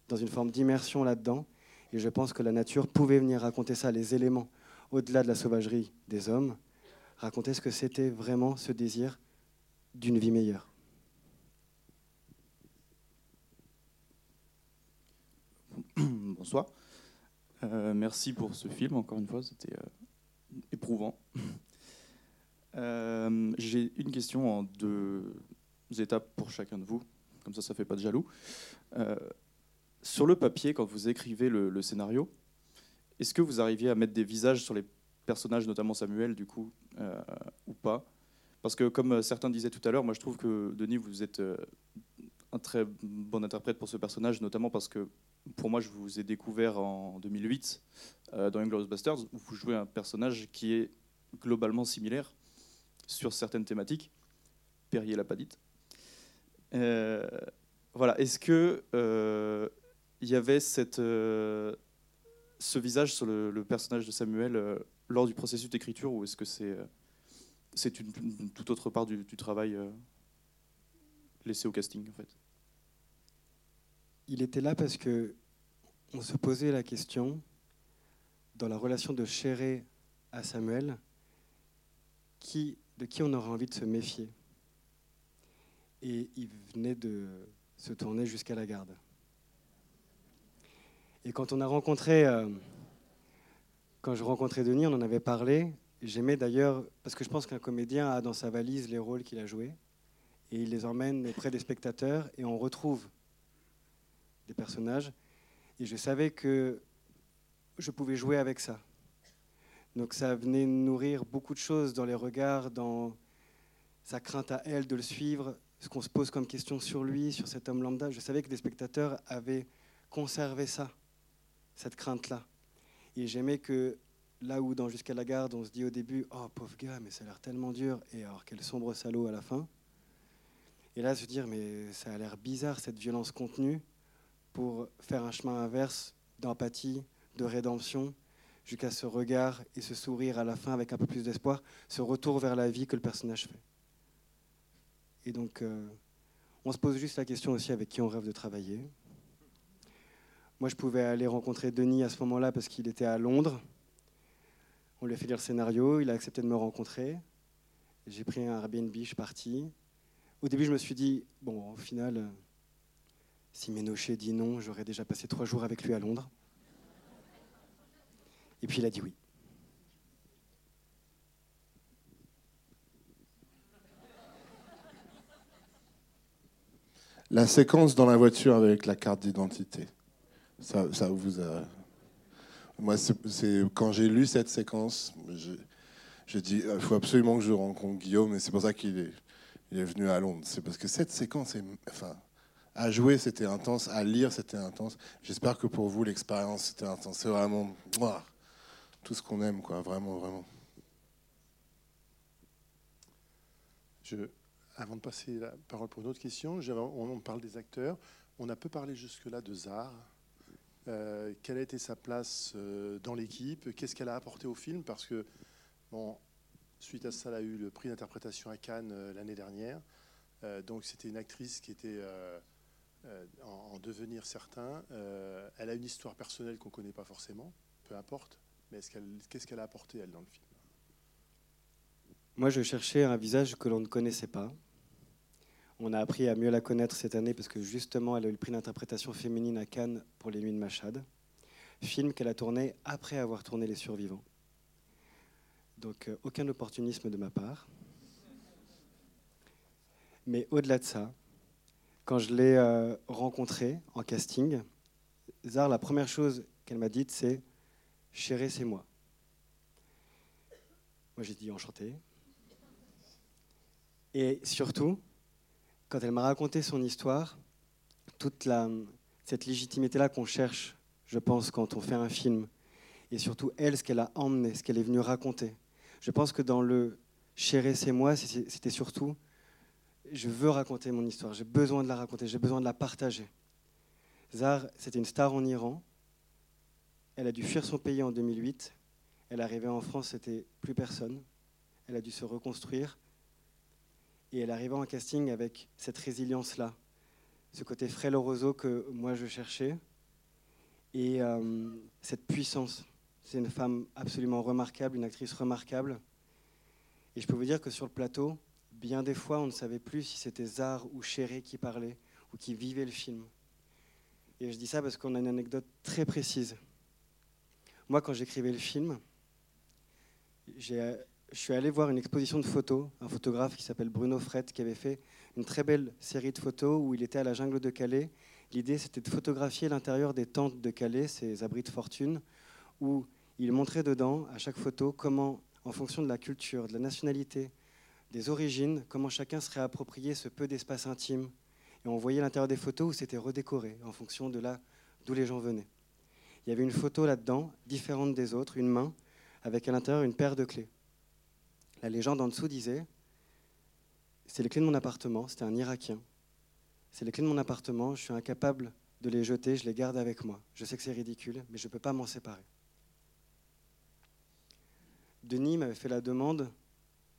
dans une forme d'immersion là-dedans. Et je pense que la nature pouvait venir raconter ça, les éléments, au-delà de la sauvagerie des hommes, raconter ce que c'était vraiment ce désir d'une vie meilleure. Euh, merci pour ce film, encore une fois, c'était euh, éprouvant. Euh, j'ai une question en deux étapes pour chacun de vous, comme ça, ça ne fait pas de jaloux. sur le papier, quand vous écrivez le, scénario, est-ce que vous arriviez à mettre des visages sur les personnages, notamment Samuel, du coup, ou pas? Parce que, comme certains disaient tout à l'heure, moi je trouve que Denis, vous êtes un très bon interprète pour ce personnage, notamment parce que pour moi, je vous ai découvert en 2008 euh, dans Inglourious Basterds, où vous jouez un personnage qui est globalement similaire sur certaines thématiques. Perrier l'a pas. Euh, voilà. Est-ce que euh, il y avait cette, ce visage sur le, personnage de Samuel lors du processus d'écriture, ou est-ce que c'est c'est une, toute autre part du, du travail laissé au casting en fait? Il était là parce que on se posait la question dans la relation de Chéré à Samuel, de qui on aurait envie de se méfier. Et il venait de se tourner jusqu'à la garde. Et quand on a rencontré, euh, quand je rencontrais Denis, on en avait parlé. J'aimais d'ailleurs, parce que je pense qu'un comédien a dans sa valise les rôles qu'il a joués, et il les emmène auprès des spectateurs, et on retrouve des personnages. Et je savais que je pouvais jouer avec ça. Donc ça venait nourrir beaucoup de choses dans les regards, dans sa crainte à elle de le suivre, ce qu'on se pose comme question sur lui, sur cet homme lambda. Je savais que des spectateurs avaient conservé ça, cette crainte-là. Et j'aimais que là où dans Jusqu'à la garde, on se dit au début, oh pauvre gars, mais ça a l'air tellement dur, et alors quel sombre salaud à la fin. Et là, se dire, mais ça a l'air bizarre cette violence contenue pour faire un chemin inverse d'empathie, de rédemption, jusqu'à ce regard et ce sourire à la fin avec un peu plus d'espoir, ce retour vers la vie que le personnage fait. Et donc, euh, on se pose juste la question aussi avec qui on rêve de travailler. Moi, je pouvais aller rencontrer Denis à ce moment-là parce qu'il était à Londres. On lui a fait lire le scénario, il a accepté de me rencontrer. J'ai pris un Airbnb, je suis parti. Au début, je me suis dit, bon, au final, euh, si Ménochet dit non, j'aurais déjà passé trois jours avec lui à Londres. Et puis il a dit oui. La séquence dans la voiture avec la carte d'identité, ça, vous a. Moi, c'est quand j'ai lu cette séquence, j'ai dit il faut absolument que je rencontre Guillaume, et c'est pour ça qu'il est, il est venu à Londres. C'est parce que cette séquence, est, enfin, à jouer, c'était intense, à lire, c'était intense. J'espère que pour vous, l'expérience, c'était intense. C'est vraiment tout ce qu'on aime, quoi, vraiment, vraiment. Je, avant de passer la parole pour une autre question, on parle des acteurs. On a peu parlé jusque-là de Zar. Euh, quelle a été sa place euh, dans l'équipe? Qu'est-ce qu'elle a apporté au film? Parce que, bon, suite à ça, elle a eu le prix d'interprétation à Cannes euh, l'année dernière. donc, c'était une actrice qui était en, devenir certain. elle a une histoire personnelle qu'on ne connaît pas forcément, peu importe. Mais qu'est-ce qu'elle a apporté, elle, dans le film? Moi, je cherchais un visage que l'on ne connaissait pas. On a appris à mieux la connaître cette année parce que justement, elle a eu le prix d'interprétation féminine à Cannes pour Les Nuits de Machad, film qu'elle a tourné après avoir tourné Les Survivants. Donc euh, aucun opportunisme de ma part. Mais au-delà de ça, quand je l'ai euh, rencontrée en casting, Zar, la première chose qu'elle m'a dite, c'est Chérie, c'est moi. Moi, j'ai dit enchanté. Et surtout, quand elle m'a raconté son histoire, toute la, cette légitimité-là qu'on cherche, je pense, quand on fait un film, et surtout elle, ce qu'elle a emmené, ce qu'elle est venue raconter. Je pense que dans le Chérie, c'est moi, c'était surtout je veux raconter mon histoire, j'ai besoin de la raconter, j'ai besoin de la partager. Zar, c'était une star en Iran. Elle a dû fuir son pays en 2008. Elle est arrivée en France, c'était plus personne. Elle a dû se reconstruire. Et elle arrivait en casting avec cette résilience-là, ce côté frêle roseau que moi je cherchais, et euh, cette puissance. C'est une femme absolument remarquable, une actrice remarquable. Et je peux vous dire que sur le plateau, bien des fois, on ne savait plus si c'était Zar ou Chéri qui parlait ou qui vivait le film. Et je dis ça parce qu'on a une anecdote très précise. Moi, quand j'écrivais le film, j'ai je suis allé voir une exposition de photos, un photographe qui s'appelle Bruno Fred, qui avait fait une très belle série de photos où il était à la jungle de Calais. L'idée, c'était de photographier l'intérieur des tentes de Calais, ces abris de fortune, où il montrait dedans, à chaque photo, comment, en fonction de la culture, de la nationalité, des origines, comment chacun serait approprié ce peu d'espace intime. Et on voyait l'intérieur des photos où c'était redécoré, en fonction de là d'où les gens venaient. Il y avait une photo là-dedans, différente des autres, une main, avec à l'intérieur une paire de clés. La légende en dessous disait C'est les clés de mon appartement, c'était un Irakien. C'est les clés de mon appartement, je suis incapable de les jeter, je les garde avec moi. Je sais que c'est ridicule, mais je ne peux pas m'en séparer. Denis m'avait fait la demande,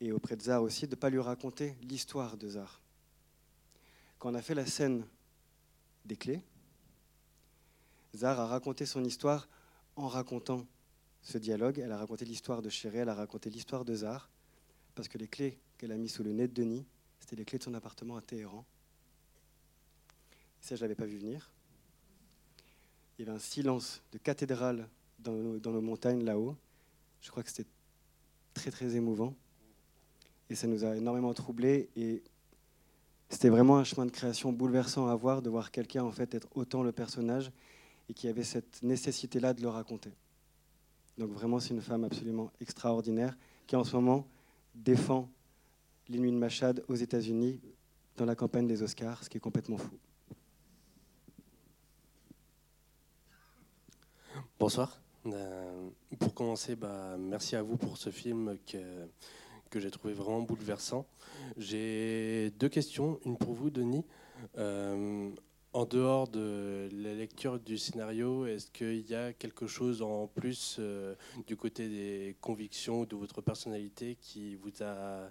et auprès de Zar aussi, de ne pas lui raconter l'histoire de Zar. Quand on a fait la scène des clés, Zar a raconté son histoire en racontant ce dialogue. Elle a raconté l'histoire de Chéri, elle a raconté l'histoire de Zar parce que les clés qu'elle a mises sous le nez de Denis, c'était les clés de son appartement à Téhéran. ça, je ne l'avais pas vu venir. Il y avait un silence de cathédrale dans nos, montagnes là-haut. Je crois que c'était très très émouvant. Et ça nous a énormément troublés. Et c'était vraiment un chemin de création bouleversant à voir, de voir quelqu'un en fait être autant le personnage et qui avait cette nécessité-là de le raconter. Donc vraiment, c'est une femme absolument extraordinaire qui en ce moment défend les de Machad aux États-Unis dans la campagne des Oscars, ce qui est complètement fou. Bonsoir. Euh, pour commencer, bah, merci à vous pour ce film que, que j'ai trouvé vraiment bouleversant. J'ai deux questions, une pour vous, Denis. Euh, en dehors de la lecture du scénario, est-ce qu'il y a quelque chose en plus euh, du côté des convictions ou de votre personnalité qui vous a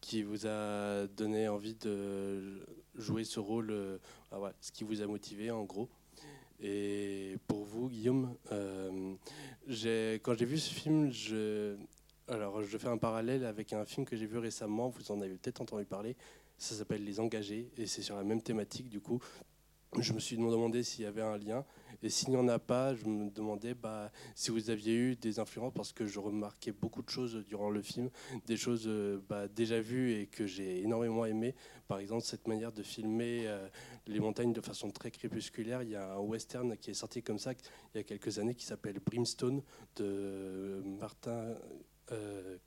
qui vous a donné envie de jouer ce rôle, euh, ah ce qui vous a motivé en gros? Et pour vous, Guillaume, quand j'ai vu ce film, je, alors je fais un parallèle avec un film que j'ai vu récemment. Vous en avez peut-être entendu parler. Ça s'appelle Les Engagés et c'est sur la même thématique. Du coup, je me suis demandé s'il y avait un lien. Et s'il n'y en a pas, je me demandais bah, si vous aviez eu des influences parce que je remarquais beaucoup de choses durant le film, des choses euh, bah, déjà vues et que j'ai énormément aimé. Par exemple, cette manière de filmer euh, les montagnes de façon très crépusculaire. Il y a un western qui est sorti comme ça il y a quelques années qui s'appelle Brimstone de Martin euh,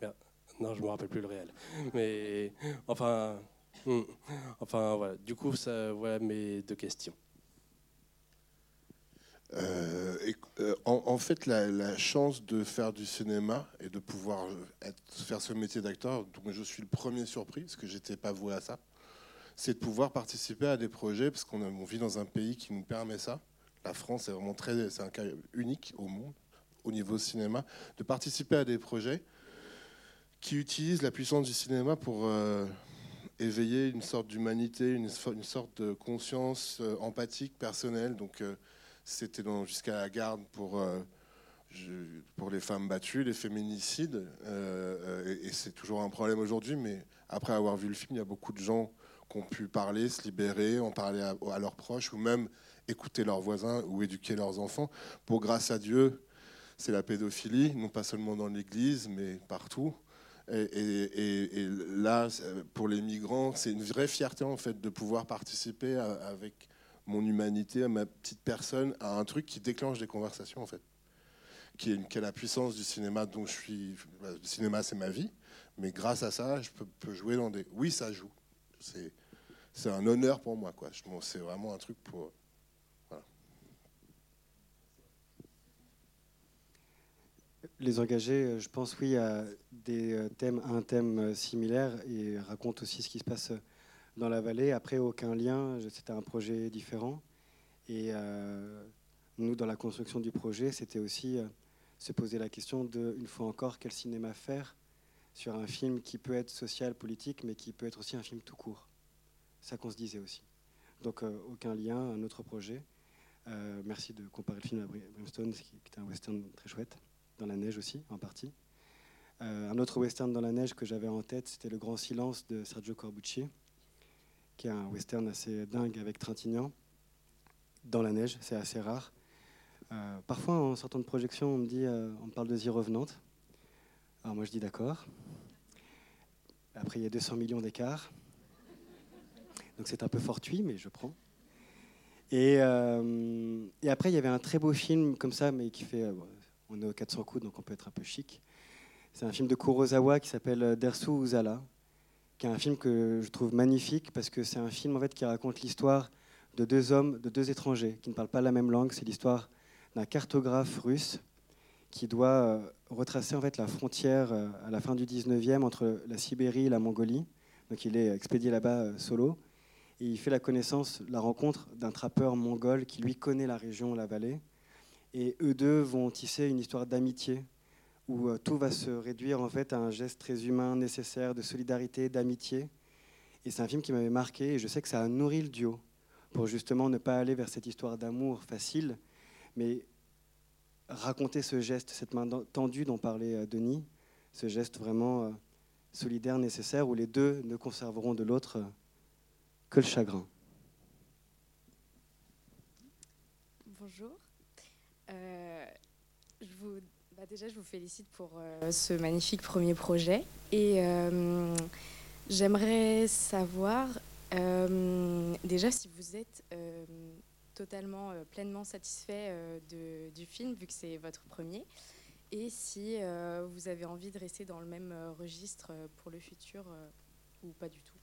merde. Non, je me rappelle plus le réel. Mais enfin, hmm, enfin voilà. Du coup, ça, voilà mes deux questions. Euh, euh, en, fait, la, chance de faire du cinéma et de pouvoir faire ce métier d'acteur, dont je suis le premier surpris, parce que j'étais pas voué à ça, c'est de pouvoir participer à des projets, parce qu'on vit dans un pays qui nous permet ça. La France est vraiment très, c'est un cas unique au monde, au niveau cinéma, de participer à des projets qui utilisent la puissance du cinéma pour euh, éveiller une sorte d'humanité, une, une sorte de conscience euh, empathique, personnelle. Donc, euh, c'était jusqu'à la garde pour, euh, pour les femmes battues, les féminicides. et c'est toujours un problème aujourd'hui, mais après avoir vu le film, il y a beaucoup de gens qui ont pu parler, se libérer, en parler à leurs proches, ou même écouter leurs voisins ou éduquer leurs enfants. Pour, grâce à Dieu, c'est la pédophilie, non pas seulement dans l'Église, mais partout. Et, là, pour les migrants, c'est une vraie fierté en fait de pouvoir participer avec mon humanité, à ma petite personne, à un truc qui déclenche des conversations en fait, qui est, la puissance du cinéma dont je suis. bah, Le cinéma, c'est ma vie, mais grâce à ça, je peux, jouer dans des. Oui, ça joue. C'est un honneur pour moi quoi. C'est vraiment un truc pour. Voilà. Les engagés, euh, je pense, oui, à des euh, thèmes, à un thème euh, similaire et raconte aussi ce qui se passe dans la vallée. Après, aucun lien, c'était un projet différent. Et nous, dans la construction du projet, c'était aussi se poser la question de, une fois encore, quel cinéma faire sur un film qui peut être social, politique, mais qui peut être aussi un film tout court. Ça qu'on se disait aussi. Donc, aucun lien, un autre projet. Merci de comparer le film à Bri- Brimstone, qui était un western très chouette dans la neige aussi, en partie. Euh, un autre western dans la neige que j'avais en tête, c'était Le Grand Silence de Sergio Corbucci, qui est un western assez dingue avec Trintignant. Dans la neige, c'est assez rare. Euh, parfois, en sortant de projection, on me dit, euh, on me parle de The. Alors moi, je dis d'accord. Après, il y a 200 millions d'écarts. Donc c'est un peu fortuit, mais je prends. Et après, il y avait un très beau film comme ça, mais qui fait. Euh, on est aux 400 coups, donc on peut être un peu chic. C'est un film de Kurosawa qui s'appelle Dersu Uzala, qui est un film que je trouve magnifique parce que c'est un film en fait qui raconte l'histoire de deux hommes, de deux étrangers qui ne parlent pas la même langue. C'est l'histoire d'un cartographe russe qui doit euh, retracer en fait la frontière euh, à la fin du 19e entre la Sibérie et la Mongolie. Donc il est expédié là-bas euh, solo et il fait la connaissance, la rencontre d'un trappeur mongol qui lui connaît la région, la vallée. Et eux deux vont tisser une histoire d'amitié où euh, tout va se réduire en fait à un geste très humain, nécessaire, de solidarité, d'amitié. Et c'est un film qui m'avait marqué et je sais que ça a nourri le duo pour justement ne pas aller vers cette histoire d'amour facile, mais raconter ce geste, cette main tendue dont parlait euh, Denis, ce geste vraiment euh, solidaire, nécessaire, où les deux ne conserveront de l'autre que le chagrin. Bonjour. Euh, je vous, bah déjà, je vous félicite pour euh, ce magnifique premier projet. Et euh, j'aimerais savoir déjà si vous êtes totalement, pleinement satisfait du film, vu que c'est votre premier, et si vous avez envie de rester dans le même registre pour le futur ou pas du tout?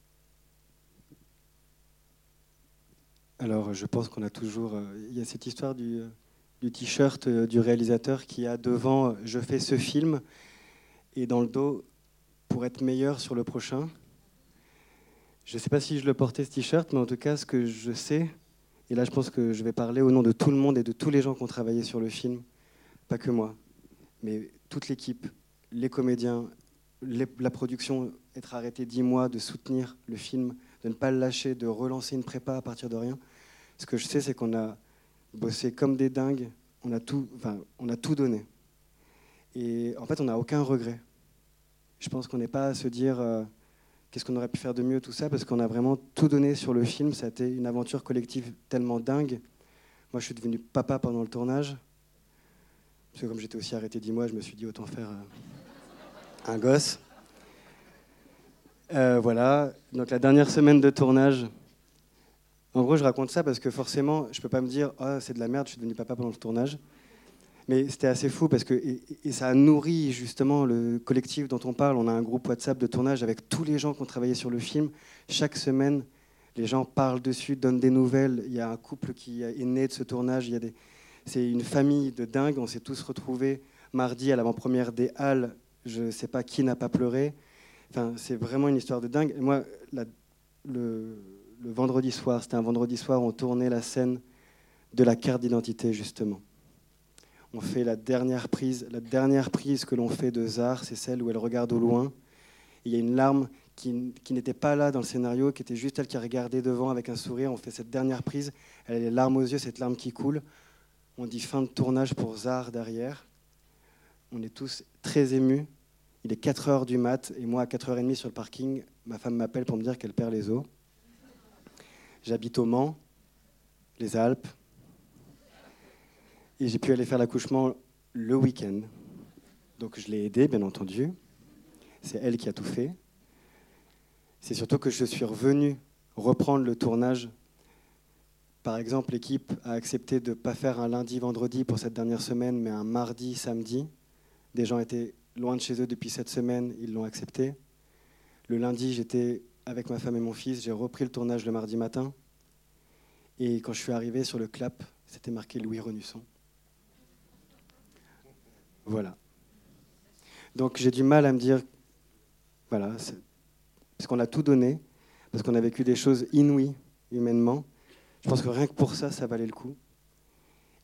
Alors, je pense qu'on a toujours. Il y a cette histoire du, du t-shirt euh, du réalisateur qui a devant euh, Je fais ce film et dans le dos pour être meilleur sur le prochain. Je ne sais pas si je le portais ce t-shirt, mais en tout cas, ce que je sais, et là je pense que je vais parler au nom de tout le monde et de tous les gens qui ont travaillé sur le film, pas que moi, mais toute l'équipe, les comédiens, la production, être arrêté dix mois, de soutenir le film, de ne pas le lâcher, de relancer une prépa à partir de rien. Ce que je sais, c'est qu'on a bossé comme des dingues, on a tout, enfin, on a tout donné. Et en fait, on n'a aucun regret. Je pense qu'on n'est pas à se dire euh, qu'est-ce qu'on aurait pu faire de mieux, tout ça, parce qu'on a vraiment tout donné sur le film. Ça a été une aventure collective tellement dingue. Moi, je suis devenu papa pendant le tournage. Parce que comme j'étais aussi arrêté dix mois, je me suis dit autant faire euh, un gosse. Euh, voilà, donc la dernière semaine de tournage. En gros, je raconte ça parce que forcément, je peux pas me dire oh, c'est de la merde, je suis devenu papa pendant le tournage. Mais c'était assez fou parce que ça a nourri justement le collectif dont on parle. On a un groupe WhatsApp de tournage avec tous les gens qui ont travaillé sur le film. Chaque semaine, les gens parlent dessus, donnent des nouvelles. Il y a un couple qui est né de ce tournage. C'est une famille de dingue. On s'est tous retrouvés mardi à l'avant-première des Halles. Je ne sais pas qui n'a pas pleuré. Enfin, c'est vraiment une histoire de dingue. Et moi, le, le vendredi soir, c'était un vendredi soir, on tournait la scène de la carte d'identité, justement on fait la dernière prise. La dernière prise que l'on fait de Zar, c'est celle où elle regarde au loin. Il y a une larme qui, n'était pas là dans le scénario, qui était juste elle qui a regardé devant avec un sourire. On fait cette dernière prise. Elle a les larmes aux yeux, cette larme qui coule. On dit fin de tournage pour Zar derrière. On est tous très émus. Il est 4 heures du mat et moi à 4h30 sur le parking, ma femme m'appelle pour me dire qu'elle perd les os. J'habite au Mans, les Alpes, et j'ai pu aller faire l'accouchement le week-end. Donc je l'ai aidée, bien entendu. C'est elle qui a tout fait. C'est surtout que je suis revenu reprendre le tournage. Par exemple, l'équipe a accepté de ne pas faire un lundi, vendredi pour cette dernière semaine, mais un mardi, samedi. Des gens étaient loin de chez eux depuis cette semaine, ils l'ont accepté. Le lundi, j'étais avec ma femme et mon fils, j'ai repris le tournage le mardi matin. Et quand je suis arrivé sur le clap, c'était marqué Louis Renusson. Voilà. Donc j'ai du mal à me dire, voilà, parce qu'on a tout donné, parce qu'on a vécu des choses inouïes humainement. Je pense que rien que pour ça, ça valait le coup.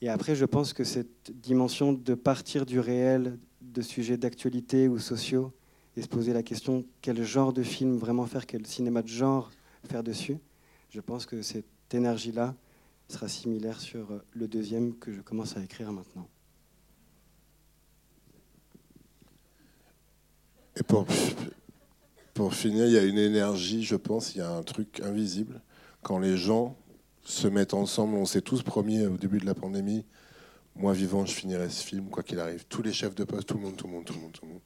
Et après, je pense que cette dimension de partir du réel, de sujets d'actualité ou sociaux, et se poser la question quel genre de film vraiment faire, quel cinéma de genre faire dessus, je pense que cette énergie-là sera similaire sur le deuxième que je commence à écrire maintenant. Et pour, finir, il y a une énergie, je pense, il y a un truc invisible. Quand les gens se mettent ensemble, on s'est tous promis au début de la pandémie, moi vivant, je finirai ce film, quoi qu'il arrive. Tous les chefs de poste, tout le monde, tout le monde, tout le monde, tout le monde.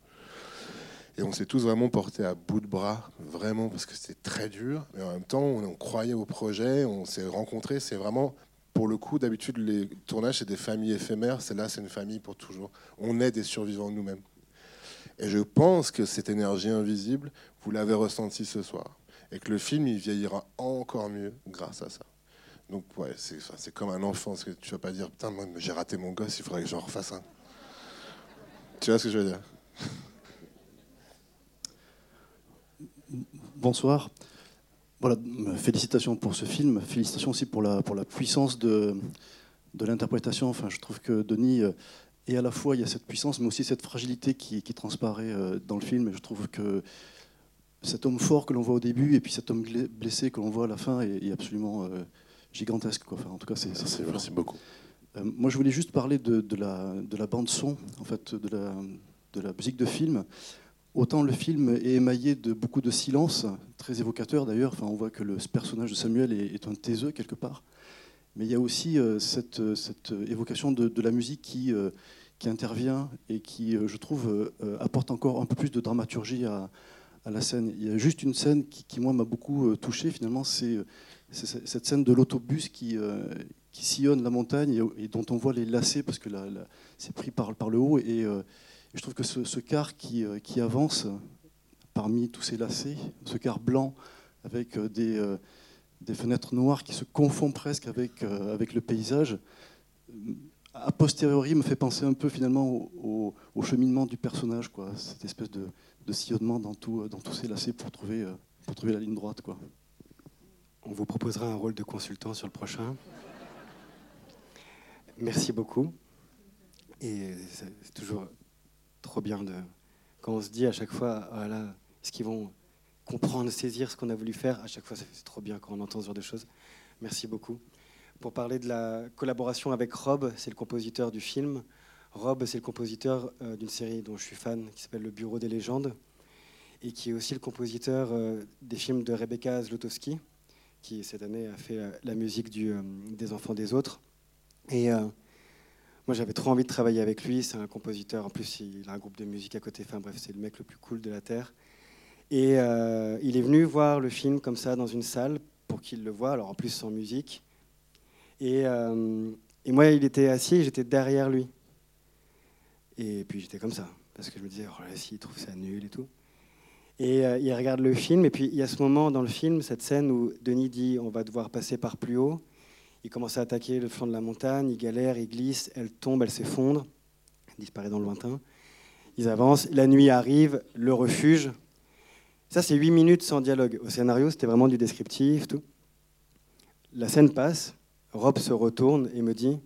Et on s'est tous vraiment portés à bout de bras, vraiment, parce que c'était très dur. Mais en même temps, on, croyait au projet, on s'est rencontrés. C'est vraiment, pour le coup, d'habitude, les tournages, c'est des familles éphémères. Celle-là, c'est une famille pour toujours. On est des survivants nous-mêmes. Et je pense que cette énergie invisible, vous l'avez ressentie ce soir. Et que le film, il vieillira encore mieux grâce à ça. Donc, ouais, c'est comme un enfant. que tu vas pas dire, putain, moi, j'ai raté mon gosse, il faudrait que j'en refasse un. Tu vois ce que je veux dire? Bonsoir. Voilà, félicitations pour ce film. Félicitations aussi pour la, pour la puissance de, de l'interprétation. Enfin, je trouve que Denis euh, et à la fois, il y a cette puissance, mais aussi cette fragilité qui, transparaît euh, dans le film. Et je trouve que cet homme fort que l'on voit au début et puis cet homme blessé que l'on voit à la fin est, absolument euh, gigantesque. Quoi. Enfin, en tout cas, c'est Merci, merci beaucoup. Euh, moi, je voulais juste parler de, la, de la bande son, en fait, de la, de la musique de film. Autant le film est émaillé de beaucoup de silence, très évocateur d'ailleurs. Enfin, on voit que le personnage de Samuel est, un taiseux quelque part. Mais il y a aussi euh, cette, euh, cette, évocation de, la musique qui, euh, intervient et qui, je trouve, apporte encore un peu plus de dramaturgie à, la scène. Il y a juste une scène qui, moi, m'a beaucoup touché, finalement, c'est cette scène de l'autobus qui, qui sillonne la montagne et, dont on voit les lacets, parce que c'est pris par, par le haut. Et, je trouve que ce, ce car qui, qui avance parmi tous ces lacets, ce car blanc avec des des fenêtres noires qui se confondent presque avec, euh, le paysage, a posteriori me fait penser un peu finalement au, cheminement du personnage, cette espèce de, sillonnement dans, tous ces lacets pour trouver, euh, la ligne droite. On vous proposera un rôle de consultant sur le prochain. Merci beaucoup. Et c'est toujours trop bien de quand on se dit à chaque fois, voilà, est-ce qu'ils vont comprendre, saisir ce qu'on a voulu faire. À chaque fois, c'est trop bien quand on entend ce genre de choses. Merci beaucoup. pour parler de la collaboration avec Rob, c'est le compositeur du film. Rob, c'est le compositeur euh, d'une série dont je suis fan, qui s'appelle Le Bureau des légendes, et qui est aussi le compositeur euh, des films de Rebecca Zlotowski, qui cette année a fait euh, la musique du, des Enfants des Autres. Et moi, j'avais trop envie de travailler avec lui. C'est un compositeur. En plus, il a un groupe de musique à côté. Enfin bref, c'est le mec le plus cool de la terre. Et il est venu voir le film comme ça dans une salle pour qu'il le voit. Alors en plus sans musique. Et, et moi, il était assis. J'étais derrière lui. Et puis j'étais comme ça, parce que je me disais, oh là, s'il trouve ça nul et tout. Et euh, il regarde le film, et puis il y a ce moment dans le film, cette scène où Denis dit on va devoir passer par plus haut. Il commence à attaquer le flanc de la montagne, il galère, il glisse, elle tombe, elle s'effondre, elle disparaît dans le lointain. Ils avancent, la nuit arrive, le refuge. Ça, c'est huit minutes sans dialogue. Au scénario, c'était vraiment du descriptif, tout. La scène passe, Rob se retourne et me dit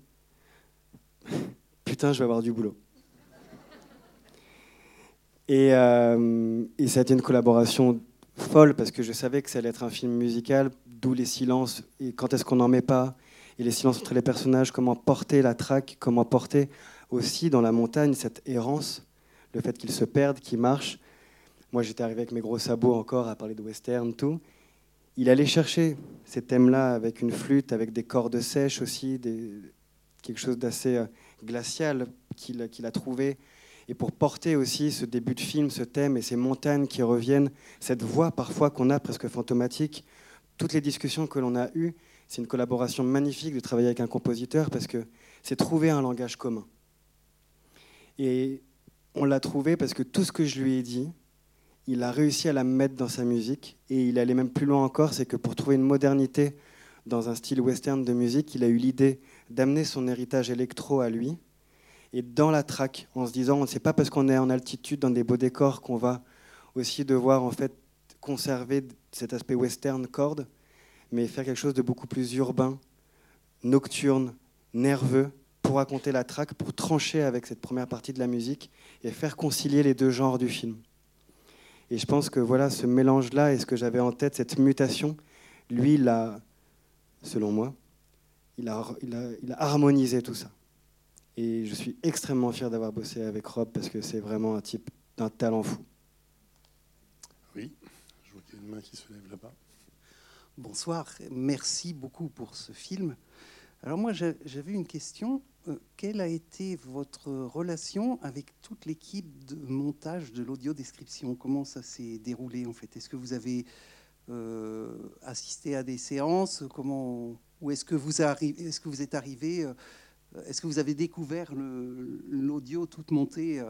Putain, je vais avoir du boulot. Et, euh, et, ça a été une collaboration folle parce que je savais que ça allait être un film musical, d'où les silences et quand est-ce qu'on n'en met pas, et les silences entre les personnages, comment porter la traque, comment porter aussi dans la montagne cette errance, le fait qu'ils se perdent, qu'ils marchent. Moi j'étais arrivé avec mes gros sabots encore à parler de western, tout. Il allait chercher ces thèmes-là avec une flûte, avec des cordes sèches aussi, quelque chose d'assez euh, glacial qu'il a trouvé et pour porter aussi ce début de film, ce thème et ces montagnes qui reviennent, cette voix parfois qu'on a presque fantomatique, toutes les discussions que l'on a eues, c'est une collaboration magnifique de travailler avec un compositeur parce que c'est trouver un langage commun. Et on l'a trouvé parce que tout ce que je lui ai dit, il a réussi à la mettre dans sa musique et il allait même plus loin encore, c'est que pour trouver une modernité dans un style western de musique, il a eu l'idée d'amener son héritage électro à lui et dans la traque, en se disant, c'est pas parce qu'on est en altitude dans des beaux décors qu'on va aussi devoir en fait conserver cet aspect western corde, mais faire quelque chose de beaucoup plus urbain, nocturne, nerveux, pour raconter la traque, pour trancher avec cette première partie de la musique et faire concilier les deux genres du film. Et je pense que voilà, ce mélange-là et ce que j'avais en tête, cette mutation, lui, il a, selon moi, il a, il a, il a harmonisé tout ça. Et je suis extrêmement fier d'avoir bossé avec Rob parce que c'est vraiment un type d'un talent fou. Oui, je vois qu'il y a une main qui se lève là-bas. Bonsoir, merci beaucoup pour ce film. Alors moi, j'avais une question. Euh, quelle a été votre relation avec toute l'équipe de montage de l'audio-description? Comment ça s'est déroulé en fait? Est-ce que vous avez euh, assisté à des séances? Comment Ou est-ce que, vous est-ce que vous êtes arrivé euh, est-ce que vous avez découvert l'audio toute montée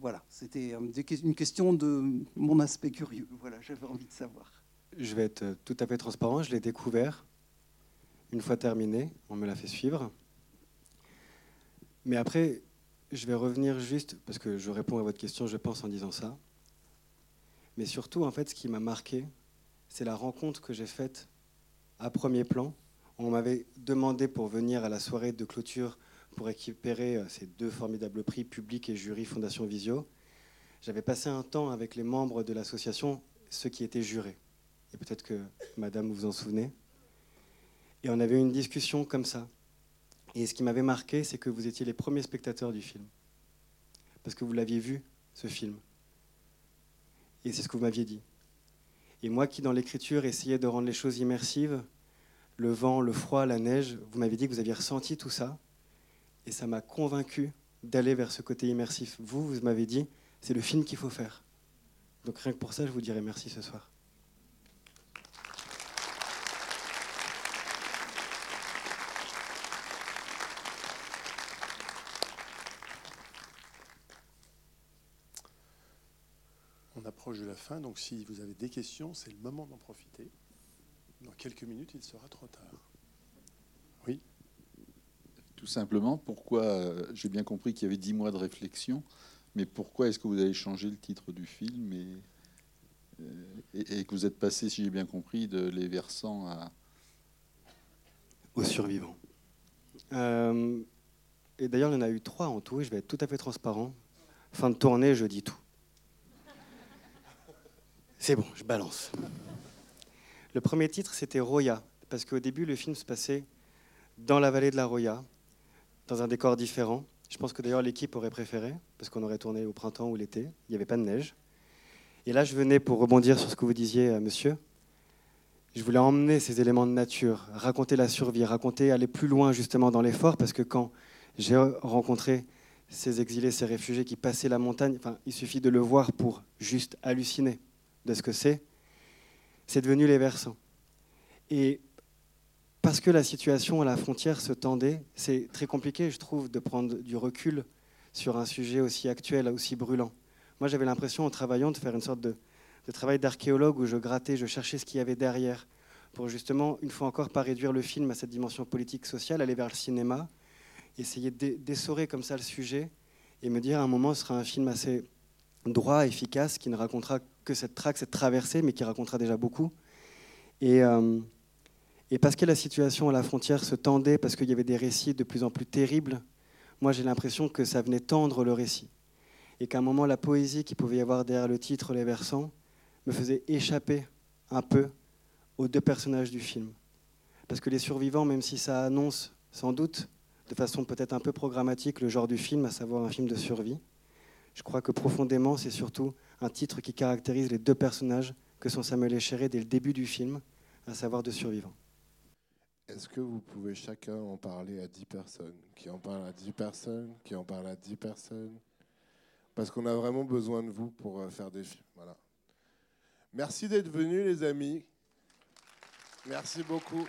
Voilà, c'était une question de mon aspect curieux. Voilà, j'avais envie de savoir. Je vais être euh, tout à fait transparent. Je l'ai découvert une fois terminé. On me l'a fait suivre. Mais après, je vais revenir juste parce que je réponds à votre question, je pense, en disant ça. Mais surtout, en fait, ce qui m'a marqué, c'est la rencontre que j'ai faite à premier plan on m'avait demandé pour venir à la soirée de clôture pour récupérer euh, ces deux formidables prix, public et jury Fondation Visio. J'avais passé un temps avec les membres de l'association, ceux qui étaient jurés. Et peut-être que madame vous en souvenez. Et on avait eu une discussion comme ça. Et ce qui m'avait marqué, c'est que vous étiez les premiers spectateurs du film. Parce que vous l'aviez vu, ce film. Et c'est ce que vous m'aviez dit. Et moi qui, dans l'écriture, essayais de rendre les choses immersives, le vent, le froid, la neige. Vous m'avez dit que vous aviez ressenti tout ça. Et ça m'a convaincu d'aller vers ce côté immersif. Vous, vous m'avez dit, c'est le film qu'il faut faire. Donc rien que pour ça, je vous dirais merci ce soir. On approche de la fin, donc si vous avez des questions, c'est le moment d'en profiter. Dans quelques minutes, il sera trop tard. Oui Tout simplement, pourquoi, euh, j'ai bien compris qu'il y avait dix mois de réflexion, mais pourquoi est-ce que vous avez changé le titre du film et, euh, et, que vous êtes passé, si j'ai bien compris, de Les Versants à... Aux survivants. Euh, et d'ailleurs, il y en a eu trois en tout, et je vais être tout à fait transparent. Fin de tournée, je dis tout. C'est bon, je balance. Le premier titre, c'était Roya, parce qu'au début, le film se passait dans la vallée de la Roya, dans un décor différent. Je pense que d'ailleurs l'équipe aurait préféré, parce qu'on aurait tourné au printemps ou l'été, il n'y avait pas de neige. Et là, je venais pour rebondir sur ce que vous disiez, euh, monsieur. Je voulais emmener ces éléments de nature, raconter la survie, raconter, aller plus loin justement dans l'effort, parce que quand j'ai rencontré ces exilés, ces réfugiés qui passaient la montagne, enfin, il suffit de le voir pour juste halluciner de ce que c'est. C'est devenu les versants. Et parce que la situation à la frontière se tendait, c'est très compliqué, je trouve, de prendre du recul sur un sujet aussi actuel, aussi brûlant. Moi, j'avais l'impression, en travaillant, de faire une sorte de, travail d'archéologue où je grattais, je cherchais ce qu'il y avait derrière, pour justement, une fois encore, pas réduire le film à cette dimension politique, sociale, aller vers le cinéma, essayer d'essorer comme ça le sujet et me dire à un moment ce sera un film assez droit, efficace, qui ne racontera que cette traque, cette traversée, mais qui racontera déjà beaucoup. Et, euh, et parce que la situation à la frontière se tendait, parce qu'il y avait des récits de plus en plus terribles, moi j'ai l'impression que ça venait tendre le récit. Et qu'à un moment, la poésie qui pouvait y avoir derrière le titre, Les Versants, me faisait échapper un peu aux deux personnages du film. Parce que les survivants, même si ça annonce sans doute de façon peut-être un peu programmatique le genre du film, à savoir un film de survie. Je crois que profondément, c'est surtout un titre qui caractérise les deux personnages que sont Samuel et Chéret dès le début du film, à savoir de survivants. Est-ce que vous pouvez chacun en parler à 10 personnes? Qui en parle à 10 personnes? Qui en parle à 10 personnes? Parce qu'on a vraiment besoin de vous pour euh, faire des films. Voilà. Merci d'être venus, les amis. Merci beaucoup.